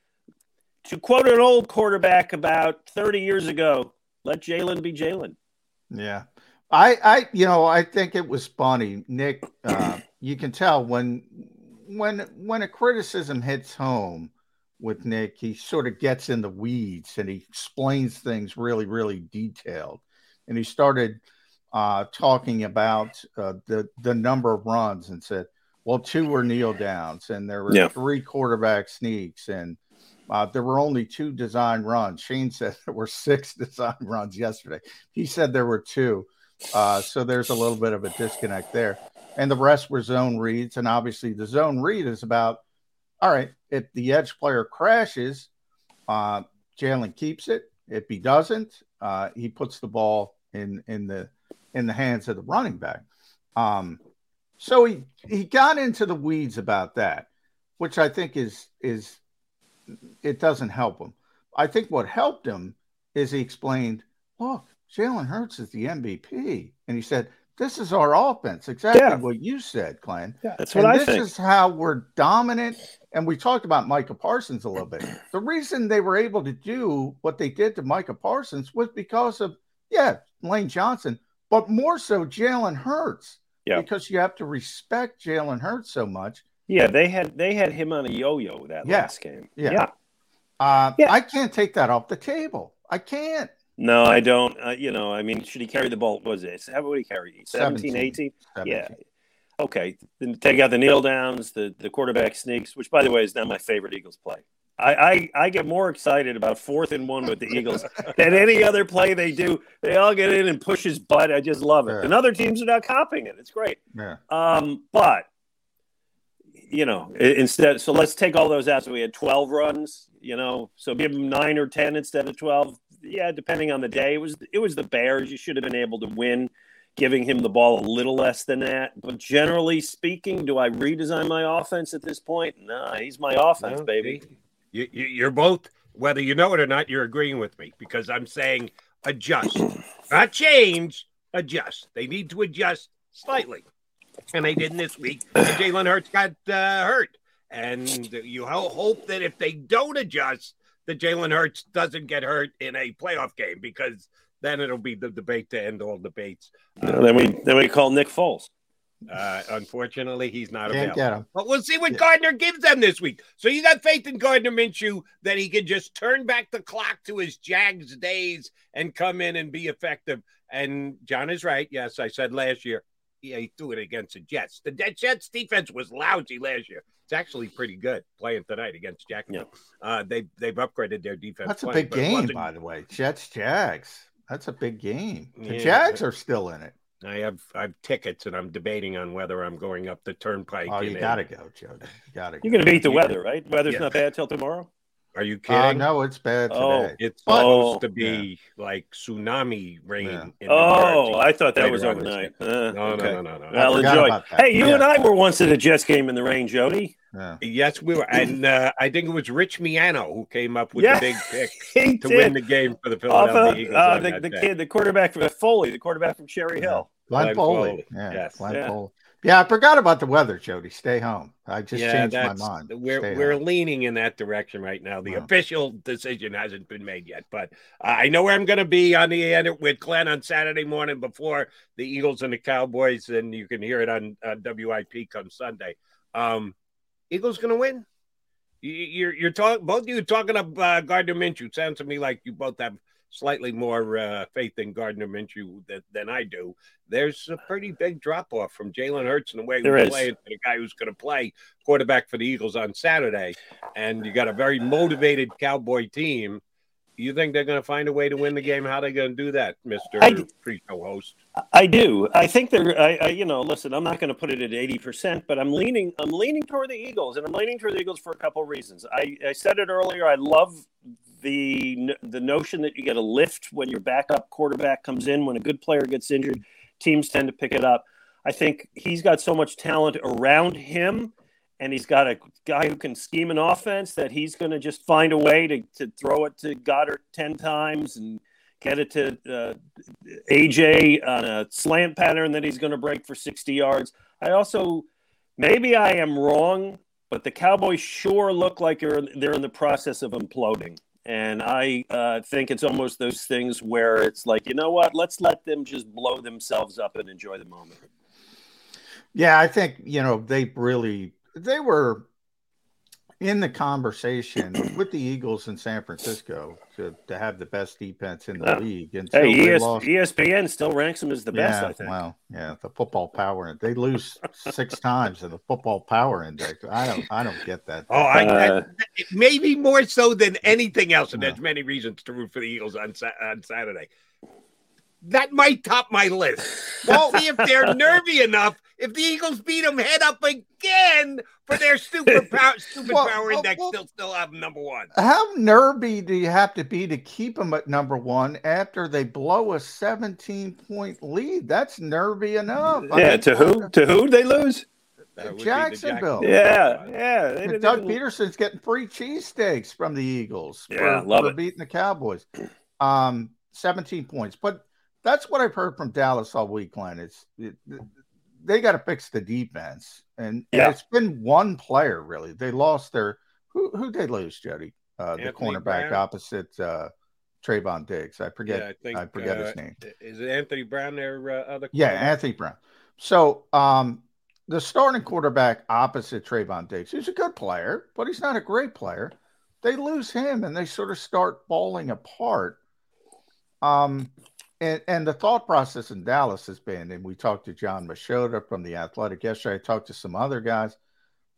To quote an old quarterback about 30 years ago, let Jalen be Jalen. Yeah. I, I, you know, I think it was funny, Nick. Uh, you can tell when, when, when a criticism hits home with Nick, he sort of gets in the weeds and he explains things really, really detailed. And he started uh, talking about uh, the the number of runs and said, well, two were kneel downs and there were Yeah. three quarterback sneaks and uh, there were only two design runs. Shane said <laughs> there were six <laughs> design runs yesterday. He said there were two. Uh, so there's a little bit of a disconnect there. And the rest were zone reads. And obviously, the zone read is about all right, if the edge player crashes, uh, Jalen keeps it. If he doesn't, uh, he puts the ball in in the in the hands of the running back. Um, so he he got into the weeds about that, which I think is is it doesn't help him. I think what helped him is he explained, look, Jalen Hurts is the MVP, and he said, "This is our offense." Exactly Yeah. what you said, Glen. Yeah, that's what and I this think. is how we're dominant. And we talked about Micah Parsons a little bit. The reason they were able to do what they did to Micah Parsons was because of, yeah, Lane Johnson, but more so Jalen Hurts. Yeah. Because you have to respect Jalen Hurts so much. Yeah, they had they had him on a yo-yo that Yeah. last game. Yeah. yeah. Uh, I can't take that off the table. I can't. No, I don't. Uh, you know, I mean, should he carry the ball? What was it? How would he carry? 17, 17. 18? Yeah. Okay. Then take out the kneel downs, the, the quarterback sneaks, which, by the way, is not my favorite Eagles play. I, I, I get more excited about fourth and one with the Eagles <laughs> than any other play they do. They all get in and push his butt. I just love it. Yeah. And other teams are not copying it. It's great. Yeah. Um, but you know, instead, so let's take all those out. So we had twelve runs. You know, so give them nine or ten instead of twelve. Yeah, depending on the day. It was it was the Bears. You should have been able to win, giving him the ball a little less than that. But generally speaking, do I redesign my offense at this point? Nah, he's my offense, No, baby. You, you, you're both, whether you know it or not, you're agreeing with me because I'm saying adjust, <clears throat> not change, adjust. They need to adjust slightly. And they didn't this week. <clears throat> Jalen Hurts got uh, hurt. And you hope that if they don't adjust, that Jalen Hurts doesn't get hurt in a playoff game because then it'll be the debate to end all debates. Uh, then we then we call Nick Foles. Uh, unfortunately, he's not Can't available. get him. But we'll see what Gardner gives them this week. So you got faith in Gardner Minshew that he can just turn back the clock to his Jags days and come in and be effective. And John is right. Yes, I said last year. Yeah, he threw it against the Jets. The De- Jets defense was lousy last year. It's actually pretty good playing tonight against Jacksonville. Uh, they they've upgraded their defense. That's a plenty, big game, by the way. Jets Jags. That's a big game. The Yeah. Jags are still in it. I have I have tickets and I'm debating on whether I'm going up the turnpike. Oh, you got to go, Joe. You got to. You're going to beat the Yeah. weather, right? Weather's Yeah. not bad till tomorrow. Are you kidding? Uh, no, it's bad today. Oh, It's But- supposed to Oh, be like tsunami rain. Yeah. in Oh, I thought that was on this overnight. Uh, No, no, okay. no, no, no. Well, I forgot enjoy. Hey, you Yeah. and I were once at a Jets game in the rain, Jody. Yeah. Yes, we were, and uh, I think it was Rich Miano who came up with Yeah, the big pick <laughs> to did. win the game for the Philadelphia of, Eagles. uh, the, the kid, the quarterback from Foley, the quarterback from Cherry Hill. Glenn Glenn Foley. Foley. Yeah, Yes. Glenn Yeah. Foley. Yeah, I forgot about the weather, Jody. Stay home. I just Yeah, changed my mind. We're Stay we're home. leaning in that direction right now. The Wow. official decision hasn't been made yet, but I know where I'm going to be on the end with Glen on Saturday morning before the Eagles and the Cowboys, and you can hear it on uh, WIP come Sunday. Um, Eagles going to win. You, you're you're talking both of you talking of uh, Gardner Minshew. Sounds to me like you both have slightly more uh, faith in Gardner Minshew than, than I do. There's a pretty big drop off from Jalen Hurts and the way we're playing to the guy who's going to play quarterback for the Eagles on Saturday, and you got a very motivated Cowboy team. You think they're going to find a way to win the game? How are they going to do that, Mister Pre-Show host? I do. I think they're. I, I you know, listen. I'm not going to put it at 80, percent but I'm leaning. I'm leaning toward the Eagles, and I'm leaning toward the Eagles for a couple of reasons. I, I said it earlier. I love the the notion that you get a lift when your backup quarterback comes in. When a good player gets injured, teams tend to pick it up. I think he's got so much talent around him, and he's got a guy who can scheme an offense that he's going to just find a way to, to throw it to Goedert 10 times and get it to uh, AJ on a slant pattern that he's going to break for 60 yards. I also, maybe I am wrong, but the Cowboys sure look like they're in the process of imploding. And I uh, think it's almost those things where it's like, you know what? Let's let them just blow themselves up and enjoy the moment. Yeah, I think you know they really they were in the conversation with the Eagles in San Francisco to, to have the best defense in the Yeah. league. And Hey, ES, lost- ESPN still ranks them as the best, yeah, I think. Well, yeah, the football power. They lose six <laughs> times in the football power index. I don't, I don't get that. Oh, I, Uh, that, maybe more so than anything else, and there's many reasons to root for the Eagles on on Saturday. That might top my list. Well, see if they're <laughs> nervy enough. If the Eagles beat them head up again for their stupid power, stupid <laughs> Well, power well, index, well- they'll still have number one. How nervy do you have to be to keep them at number one after they blow a 17 point lead? That's nervy enough. I Yeah, mean, to who? To who they lose? That would be the Jacksonville. Yeah, yeah. they And didn't Doug even- Pederson's getting free cheesesteaks from the Eagles Yeah, for, love for it. beating the Cowboys. Um, 17 points. But that's what I've heard from Dallas all week, Glen. It's it, they got to fix the defense. And, and Yeah. it's been one player really. They lost their who who they lose, Jody? Uh, the cornerback Brown? opposite uh Trevon Diggs. I forget yeah, I think I forget uh, his name. Is it Anthony Brown? Their uh, other Yeah. Anthony Brown. So um, the starting quarterback opposite Trevon Diggs, who's a good player, but he's not a great player. They lose him and they sort of start falling apart. Um, and, and the thought process in Dallas has been, and we talked to Jon Machota from the Athletic yesterday. I talked to some other guys.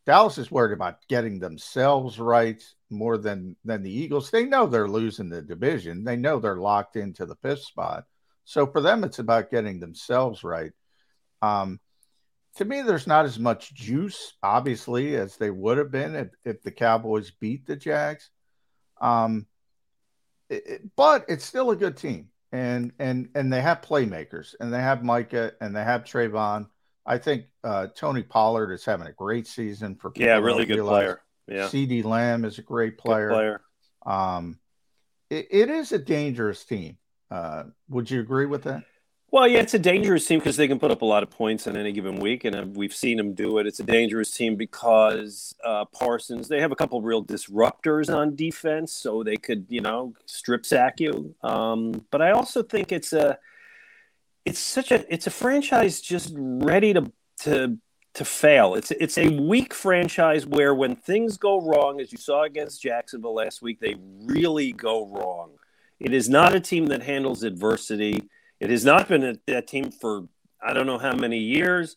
Dallas is worried about getting themselves right more than than the Eagles. They know they're losing the division. They know they're locked into the fifth spot. So for them, it's about getting themselves right. Um, to me, there's not as much juice, obviously, as they would have been if, if the Cowboys beat the Jags. Um, it- but it's still a good team, and and and they have playmakers, and they have Micah, and they have Trevon. I think uh, Tony Pollard is having a great season for people Yeah, really good player. Yeah. CeeDee Lamb is a great Good player. player. Um, it, it is a dangerous team. Uh, would you agree with that? Well, yeah, it's a dangerous team because they can put up a lot of points in any given week, and uh, we've seen them do it. It's a dangerous team because uh, Parsons. They have a couple real disruptors on defense, so they could, you know, strip sack you. Um, but I also think it's a, it's such a, it's a franchise just ready to to to fail. It's it's a weak franchise where when things go wrong, as you saw against Jacksonville last week, they really go wrong. It is not a team that handles adversity. It has not been a, that team for I don't know how many years.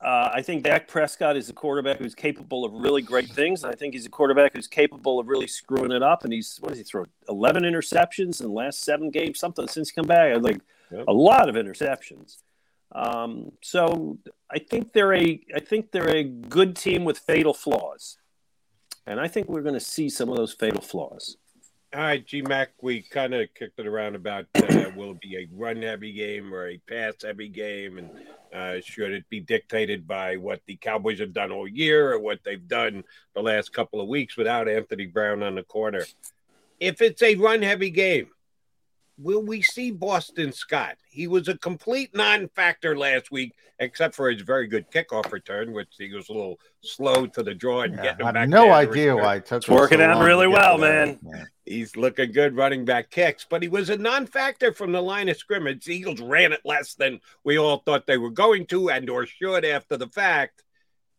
Uh, I think Dak Prescott is a quarterback who's capable of really great things. And I think he's a quarterback who's capable of really screwing it up. And he's what does he throw? Eleven interceptions in the last seven games, something since he come back. Like a lot of interceptions. Um, so I think they're a I think they're a good team with fatal flaws, and I think we're going to see some of those fatal flaws. All right, G Mac, we kind of kicked it around about uh, will it be a run heavy game or a pass heavy game, and uh, should it be dictated by what the Cowboys have done all year or what they've done the last couple of weeks without Anthony Brown on the corner? If it's a run heavy game, will we see Boston Scott? He was a complete non-factor last week, except for his very good kickoff return, which he was a little slow to the draw and Yeah, getting I him have back. no idea why it took It's working so out long really well, there. man. Yeah. He's looking good running back kicks, but he was a non-factor from the line of scrimmage. The Eagles ran it less than we all thought they were going to, and or should after the fact.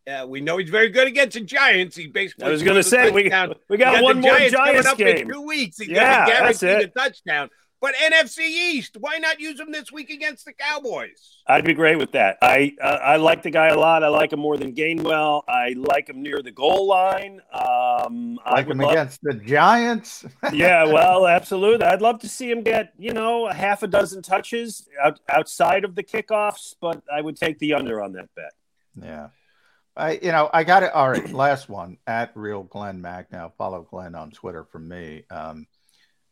Uh, we know he's very good against the Giants. He basically I was going to say we, touchdown. we got, the one more Giants coming Giants up game. in two weeks. He's Yeah, going to that's guarantee it. the touchdown. But NFC East, why not use him this week against the Cowboys? I'd be great with that. I uh, I like the guy a lot. I like him more than Gainwell. I like him near the goal line. Um, I Like would him love- against the Giants. <laughs> yeah, well, absolutely. I'd love to see him get you know a half a dozen touches out, outside of the kickoffs, but I would take the under on that bet. Yeah. I you know, I got it. All right, last one at real Glen Macnow. Follow Glen on Twitter from me. Um,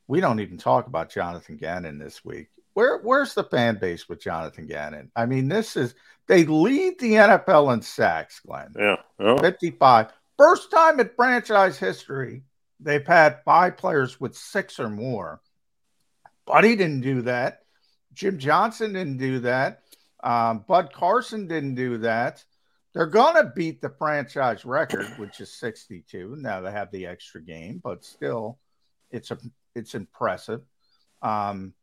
we don't even talk about Jonathan Gannon this week. Where where's the fan base with Jonathan Gannon? I mean, this is they lead the NFL in sacks, Glen. Yeah, oh, 55. First time in franchise history they've had five players with six or more. Buddy didn't do that. Jim Johnson didn't do that. Um, Bud Carson didn't do that. They're going to beat the franchise record, which is 62. Now they have the extra game, but still, it's a it's impressive. Um,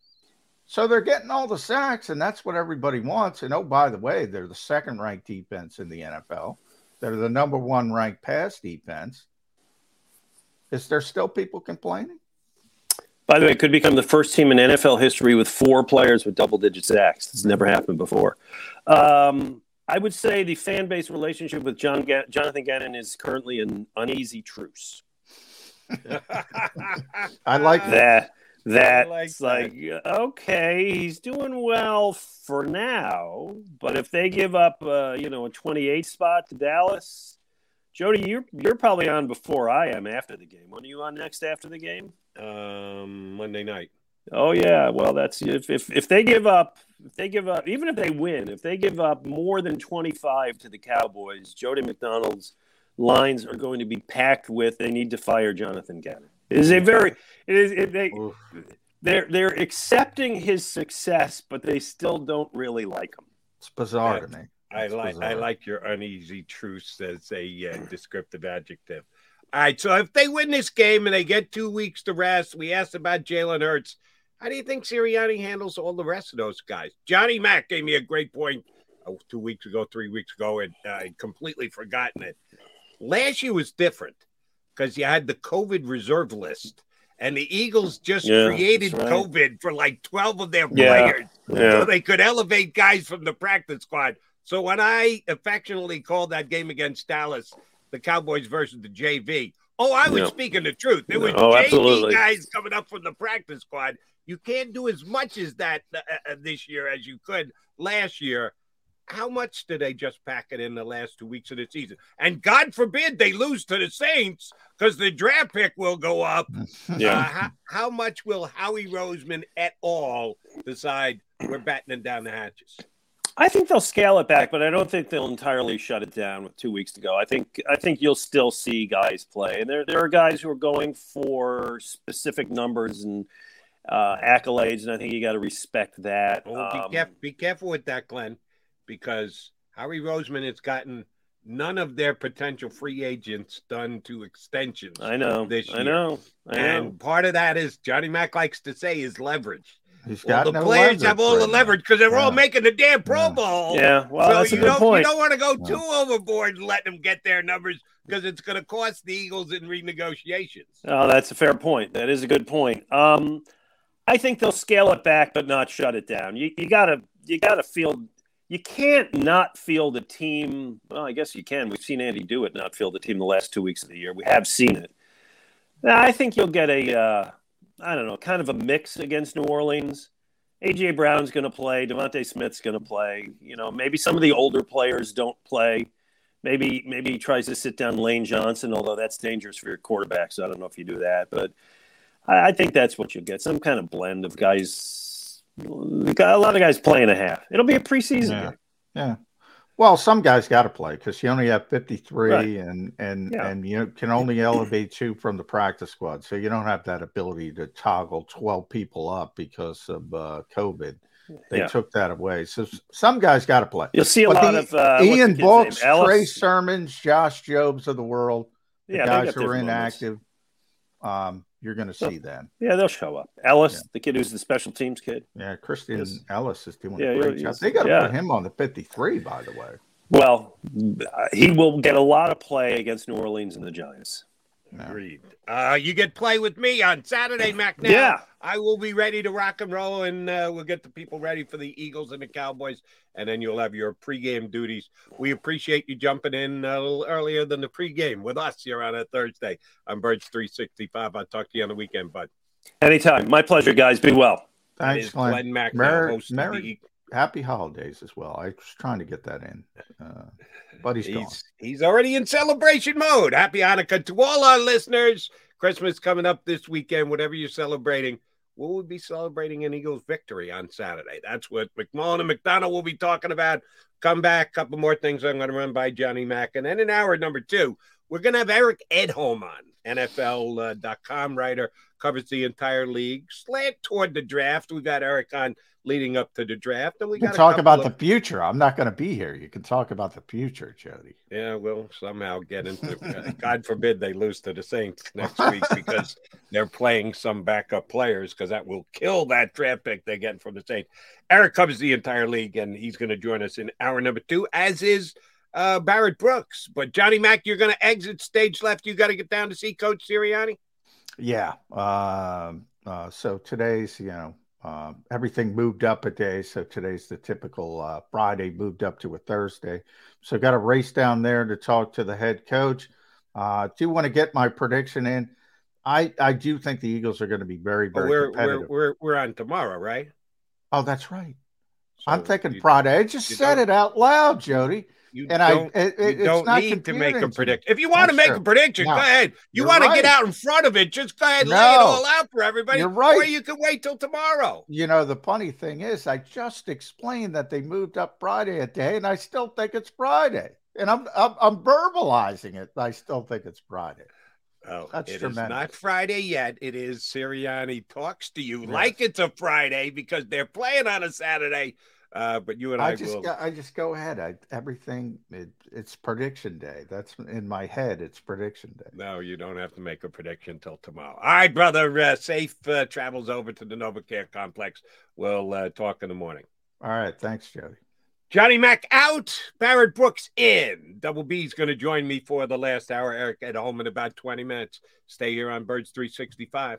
so they're getting all the sacks, and that's what everybody wants. And oh, by the way, they're the second ranked defense in the NFL. They're the number one ranked pass defense. Is there still people complaining? By the way, it could become the first team in NFL history with four players with double digit sacks. It's never happened before. Um, I would say the fan base relationship with John Ga- Jonathan Gannon is currently an uneasy truce. <laughs> I like that. That that's like like, that. okay, he's doing well for now, but if they give up, uh, you know, a 28 spot to Dallas, Jody, you're you're probably on before I am after the game. When are you on next after the game? Um, Monday night. Oh yeah, well that's if if if they give up if they give up even if they win, if they give up more than 25 to the Cowboys, Jody McDonald's lines are going to be packed with they need to fire Jonathan Gannon. It is a very it is it, they Oof. they're they're accepting his success, but they still don't really like him. It's bizarre to me. I It's like I like your uneasy truce as a uh, descriptive adjective. All right, so if they win this game and they get two weeks to rest, we asked about Jalen Hurts. How do you think Sirianni handles all the rest of those guys? Johnny Mack gave me a great two weeks ago, three weeks ago, and uh, I'd completely forgotten it. Last year was different because you had the COVID reserve list, and the Eagles just Yeah, created right. COVID for like 12 of their players yeah. so they could elevate guys from the practice squad. So when I affectionately called that game against Dallas, the Cowboys versus the JV, oh, I was speaking the truth. There was Oh, JV absolutely. guys coming up from the practice squad. You can't do as much as that uh, uh, this year as you could last year. How much do they just pack it in the last two weeks of the season? And God forbid they lose to the Saints because the draft pick will go up. <laughs> Yeah. Uh, how, how much will Howie Roseman at all decide we're battening down the hatches? I think they'll scale it back, but I don't think they'll entirely shut it down with two weeks to go. I think I think you'll still see guys play, and there there are guys who are going for specific numbers and uh, accolades, and I think you got to respect that. Oh, Um, be, careful, be careful with that, Glen, because Howie Roseman has gotten none of their potential free agents done to extensions. I know, this year. I know, I and know. part of that is Johnny Mack likes to say is leverage. He's Well, got the no players have all the leverage because they're all making the damn Pro Yeah. Bowl. Yeah, well, so that's a you good don't, point. You don't want to go too overboard and let them get their numbers because it's going to cost the Eagles in renegotiations. Oh, that's a fair point. That is a good point. Um, I think they'll scale it back, but not shut it down. You, you gotta you gotta field. You can't not field a team. Well, I guess you can. We've seen Andy do it, not field a team the last two weeks of the year. We have seen it. I think you'll get a, uh, I don't know, kind of a mix against New Orleans. AJ Brown's going to play. DeVonta Smith's going to play. You know, maybe some of the older players don't play. Maybe maybe he tries to sit down Lane Johnson, although that's dangerous for your quarterback. So I don't know if you do that, but I, I think that's what you'll get. Some kind of blend of guys. A lot of guys playing a half. It'll be a preseason Yeah. game. Yeah. Well, some guys got to play because you only have 53 Right. and and Yeah. and you can only elevate two from the practice squad. So you don't have that ability to toggle 12 people up because of uh, COVID. They Yeah. took that away. So some guys got to play. You'll see a But lot the- of, uh, Ian Books? Trey Sermons, Josh Jobs of the world. The Yeah, guys who are inactive. Um, you're going to see them. Yeah, they'll show up. Ellis, the kid who's the special teams kid. Yeah, Christian Yes. Ellis is doing Yeah, a great job. They got to yeah. put him on the 53, by the way. Well, he will get a lot of play against New Orleans and the Giants. Agreed. Uh, you get play with me on Saturday, Mac. Now. Yeah. I will be ready to rock and roll, and uh, we'll get the people ready for the Eagles and the Cowboys, and then you'll have your pregame duties. We appreciate you jumping in a little earlier than the pregame with us here on a Thursday on Birds 365. I'll talk to you on the weekend, bud. Anytime. My pleasure, guys. Be well. Thanks, Glen. Glen Mack, now, Merry- host of Merry- the- happy holidays as well. I was trying to get that in, uh, but he's, gone. He's, already in celebration mode. Happy Hanukkah to all our listeners. Christmas coming up this weekend, whatever you're celebrating. We will be celebrating an Eagles victory on Saturday. That's what McMullen and McDonald will be talking about. Come back, couple more things I'm going to run by Johnny Mack. And then in hour number two, we're going to have Eric Edholm on, NFL.com writer, covers the entire league, slant toward the draft. We've got Eric on leading up to the draft. And we can talk about of- the future. I'm not going to be here. You can talk about the future, Jody. Yeah, we'll somehow get into. uh, <laughs> God forbid they lose to the Saints next week because they're playing some backup players because that will kill that draft pick they get from the Saints. Eric covers the entire league and he's going to join us in hour number two, as is uh, Barrett Brooks. But Johnny Mack, you're going to exit stage left. You got to get down to see Coach Sirianni. Yeah. Um, uh, so today's, you know, uh, everything moved up a day. So today's the typical uh, Friday moved up to a Thursday. So got a race down there to talk to the head coach. Uh, do want to get my prediction in. I I do think the Eagles are going to be very very we're, we're competitive. we're we're on tomorrow, right? oh, that's right. I'm So thinking you- Friday. I just said it out loud, Jody. You and I don't, it, you don't need to make a prediction. If you want to make sure. a prediction, No. go ahead. You You're want to get out in front of it, just go ahead and lay it all out for everybody. You're right. Or you can wait till tomorrow. You know, the funny thing is, I just explained that they moved up Friday a day, and I still think it's Friday. And I'm I'm, I'm verbalizing it. I still think it's Friday. Oh, That's it is tremendous. not Friday yet. It is Sirianni talks to you like it's a Friday because they're playing on a Saturday. Uh, but you and I, I just will. go, I just go ahead. I everything it, it's prediction day. That's in my head. It's prediction day. No, you don't have to make a prediction till tomorrow. All right, brother. Uh, safe uh, travels over to the NovaCare complex. We'll uh, talk in the morning. All right, thanks, Jody. Johnny Mack out, Barrett Brooks in. Double B's going to join me for the last hour. Eric Edholm in about 20 minutes. Stay here on Birds 365.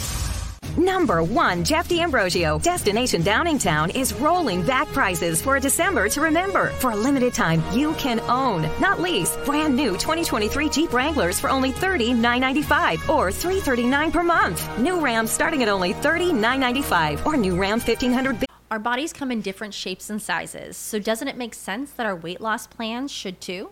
Number one, Jeff D'Ambrosio. Destination Downingtown is rolling back prices for a December to remember. For a limited time, you can own, not lease, brand new 2023 Jeep Wranglers for only $30,995 or 339 per month. New Ram starting at only $30,995 or new Ram 1500. Our bodies come in different shapes and sizes, so doesn't it make sense that our weight loss plans should too?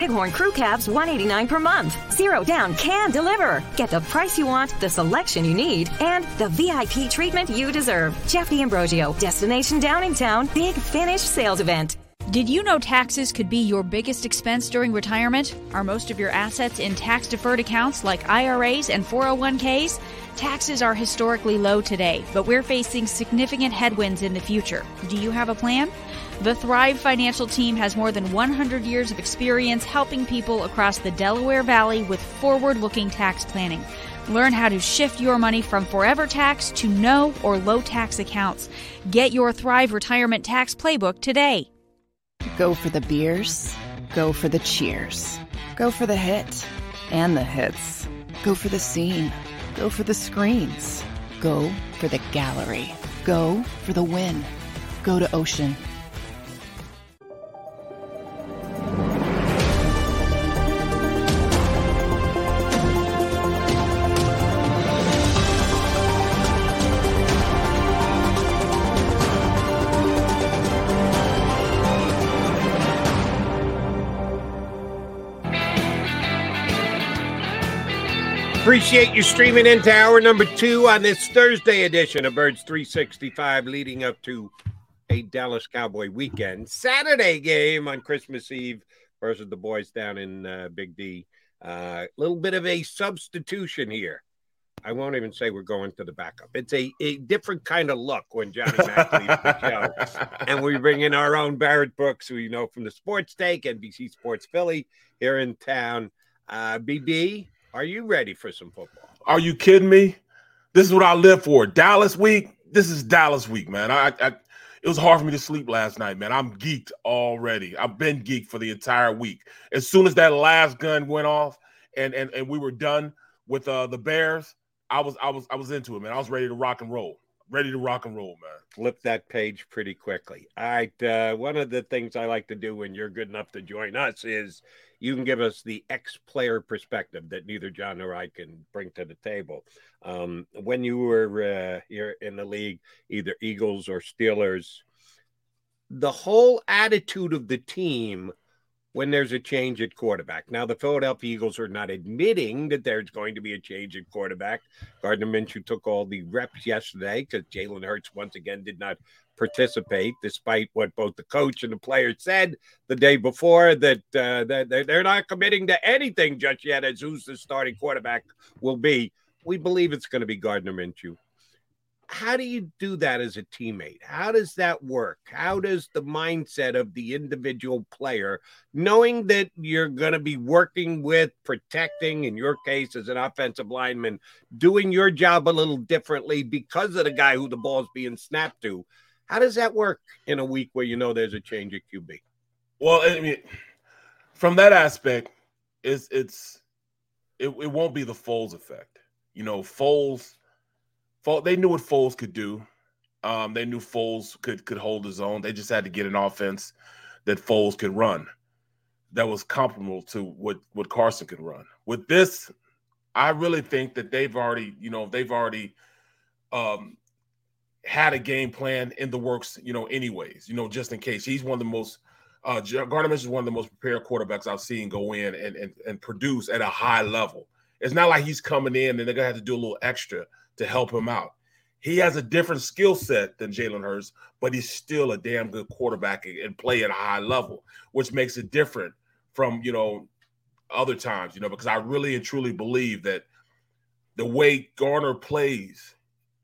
Bighorn Crew Cabs 189 per month. Zero down can deliver. Get the price you want, the selection you need, and the VIP treatment you deserve. Jeff D'Ambrosio, Destination Downingtown, Big Finish Sales Event. Did you know taxes could be your biggest expense during retirement? Are most of your assets in tax deferred accounts like IRAs and 401ks? Taxes are historically low today, but we're facing significant headwinds in the future. Do you have a plan? The Thrive Financial team has more than 100 years of experience helping people across the Delaware Valley with forward looking tax planning. Learn how to shift your money from forever tax to no or low tax accounts. Get your Thrive Retirement Tax Playbook today. Go for the beers, go for the cheers, go for the hit and the hits. Go for the scene, go for the screens, go for the gallery, go for the win. Go to Ocean. Appreciate you streaming into hour number two on this Thursday edition of Birds 365, leading up to a Dallas Cowboy weekend. Saturday game on Christmas Eve versus the boys down in uh, Big D. A uh, little bit of a substitution here. I won't even say we're going to the backup. It's a, a different kind of look when Johnny Mack leaves the show. <laughs> And we bring in our own Barrett Brooks, who you know from the Sports Take, NBC Sports Philly here in town. Uh, BB, are you ready for some football? Are you kidding me? This is what I live for. Dallas week. This is Dallas week, man. I, I it was hard for me to sleep last night, man. I'm geeked already. I've been geeked for the entire week. As soon as that last gun went off and and, and we were done with uh, the Bears, I was I was I was into it, man. I was ready to rock and roll. Ready to rock and roll, man. Flip that page pretty quickly. All right. Uh, one of the things I like to do when you're good enough to join us is you can give us the ex player perspective that neither John nor I can bring to the table. Um, when you were uh, here in the league, either Eagles or Steelers, the whole attitude of the team when there's a change at quarterback. Now, the Philadelphia Eagles are not admitting that there's going to be a change at quarterback. Gardner Minshew took all the reps yesterday because Jalen Hurts once again did not participate, despite what both the coach and the players said the day before that, uh, that they're not committing to anything just yet as who's the starting quarterback will be. We believe it's going to be Gardner Minshew how do you do that as a teammate? How does that work? How does the mindset of the individual player, knowing that you're going to be working with, protecting, in your case, as an offensive lineman, doing your job a little differently because of the guy who the ball is being snapped to? How does that work in a week where you know there's a change at QB? Well, I mean, from that aspect, it's it's it, it won't be the Foles effect. You know, Foles they knew what Foles could do. Um, they knew Foles could could hold his own. They just had to get an offense that Foles could run that was comparable to what what Carson could run. With this, I really think that they've already, you know, they've already um, had a game plan in the works, you know, anyways, you know, just in case. He's one of the most uh Gardner is one of the most prepared quarterbacks I've seen go in and, and and produce at a high level. It's not like he's coming in and they're gonna have to do a little extra to help him out. He has a different skill set than Jalen Hurts, but he's still a damn good quarterback and play at a high level, which makes it different from you know other times. You know, because I really and truly believe that the way Gardner plays,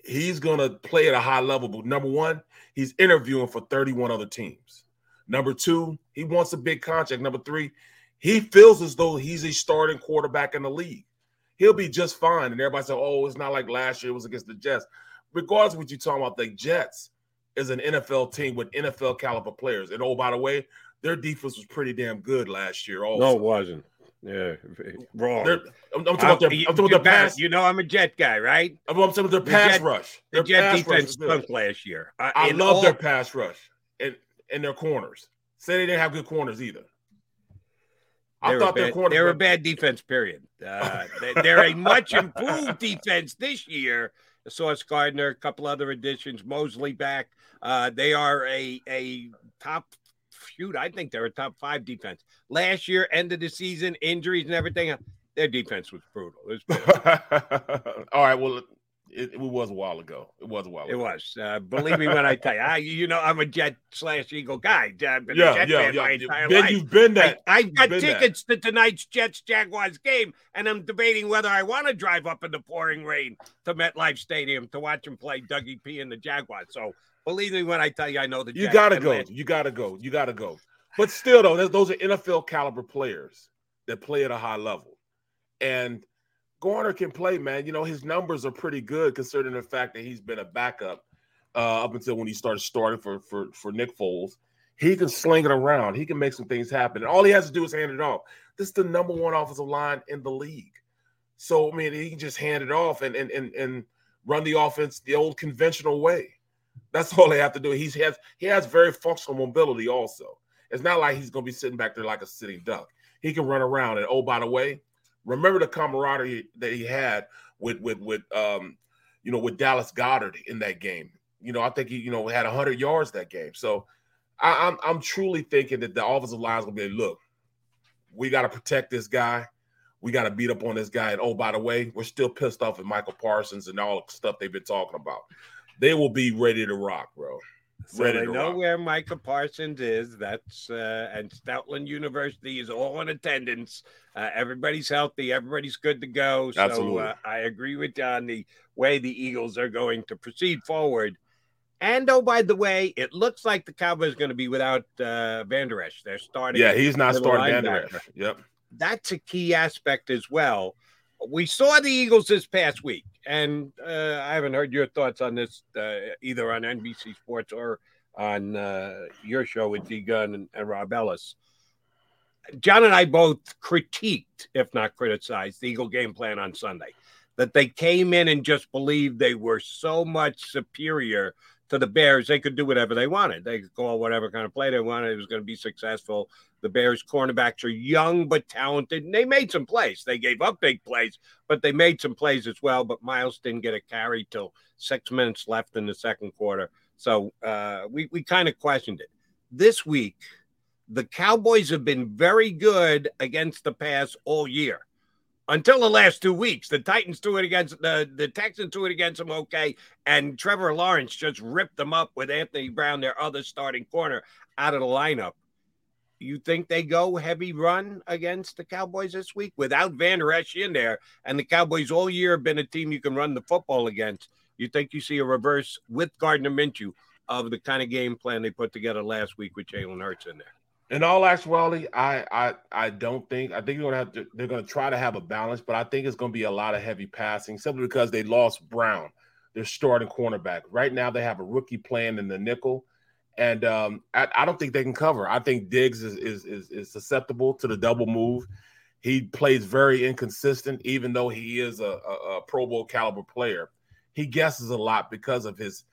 he's going to play at a high level. But number one, he's interviewing for 31 other teams. Number two, he wants a big contract. Number three, he feels as though he's a starting quarterback in the league. He'll be just fine. And everybody said, oh, it's not like last year it was against the Jets. Regardless what you're talking about, the Jets is an NFL team with NFL caliber players. And oh, by the way, their defense was pretty damn good last year. Also. No, it wasn't. Yeah, wrong. They're, I'm, I'm, talking about their, I'm talking about their pass. You know, I'm a Jet guy, right? I'm, I'm talking about their pass Jet, rush. The Their Jet defense stunk last year. Uh, I love all- their pass rush and and their corners. Say they didn't have good corners either. I They're thought a their bad, corners they're were a bad defense. Period. <laughs> Uh, they, they're a much improved defense this year. Sauce Gardner, a couple other additions, Mosley back. Uh, they are a a top shoot. I think they're a top five defense. Last year, end of the season, injuries and everything. Their defense was brutal. Was brutal. <laughs> All right. Well, it, it was a while ago. It was a while Ago. It was. Uh, believe me when I tell you. I, you know, I'm a Jet slash Eagle guy. I've been Yeah, a Jet yeah, fan yeah. my entire Ben, life. you've been that. I, have got You've that. tickets to tonight's Jets Jaguars game, and I'm debating whether I want to drive up in the pouring rain to MetLife Stadium to watch him play Dougie P and the Jaguars. So believe me when I tell you, I know the You Jets. gotta go. You gotta go. You gotta go. But still, though, those are NFL caliber players that play at a high level, and Gardner can play. Man, you know his numbers are pretty good considering the fact that he's been a backup uh, up until when he started starting for for for Nick Foles. He can sling it around. He can make some things happen, and all he has to do is hand it off. This is the number one offensive line in the league. So I mean, he can just hand it off and and and, and run the offense the old conventional way. That's all they have to do. He's has he has very functional mobility also. It's not like he's gonna be sitting back there like a sitting duck. He can run around. And oh, by the way, remember the camaraderie that he had with with with um you know with Dallas Goedert in that game. You know, I think he you know had hundred yards that game. So I, I'm I'm truly thinking that the offensive line is gonna be look, we got to protect this guy. We got to beat up on this guy. And oh, by the way, we're still pissed off at Micah Parsons and all the stuff they've been talking about. They will be ready to rock, bro. So ready they to know rock. where Micah Parsons is. That's uh, and Stoutland University is all in attendance. Uh, everybody's healthy. Everybody's good to go. So Absolutely. uh, I agree with you on the way the Eagles are going to proceed forward. And oh, by the way, it looks like the Cowboys are going to be without uh, Van Der Esch. They're starting. Yeah, he's not starting Van Der. Esch. Yep. That's a key aspect as well. We saw the Eagles this past week, and uh, I haven't heard your thoughts on this uh, either on NBC Sports or on uh, your show with D Gunn and, and Rob Ellis. John and I both critiqued, if not criticized, the Eagle game plan on Sunday. That they came in and just believed they were so much superior to the Bears, they could do whatever they wanted. They could call whatever kind of play they wanted. It was going to be successful. The Bears cornerbacks are young but talented, and they made some plays. They gave up big plays, but they made some plays as well. But Miles didn't get a carry till six minutes left in the second quarter. So uh, we, we kind of questioned it. This week, the Cowboys have been very good against the pass all year until the last two weeks. The Titans threw it against the, the Texans threw it against them okay, and Trevor Lawrence just ripped them up with Anthony Brown, their other starting corner, out of the lineup. You think they go heavy run against the Cowboys this week without Van Der Esch in there, and the Cowboys all year have been a team you can run the football against? You think you see a reverse with Gardner Minshew of the kind of game plan they put together last week with Jalen Hurts in there? In all actuality, I I I don't think I think they're gonna have to they're gonna try to have a balance, but I think it's gonna be a lot of heavy passing simply because they lost Brown, their starting cornerback. Right now they have a rookie playing in the nickel, and um, I, I don't think they can cover. I think Diggs is, is is is susceptible to the double move. He plays very inconsistent, even though he is a, a, a Pro Bowl caliber player. He guesses a lot because of his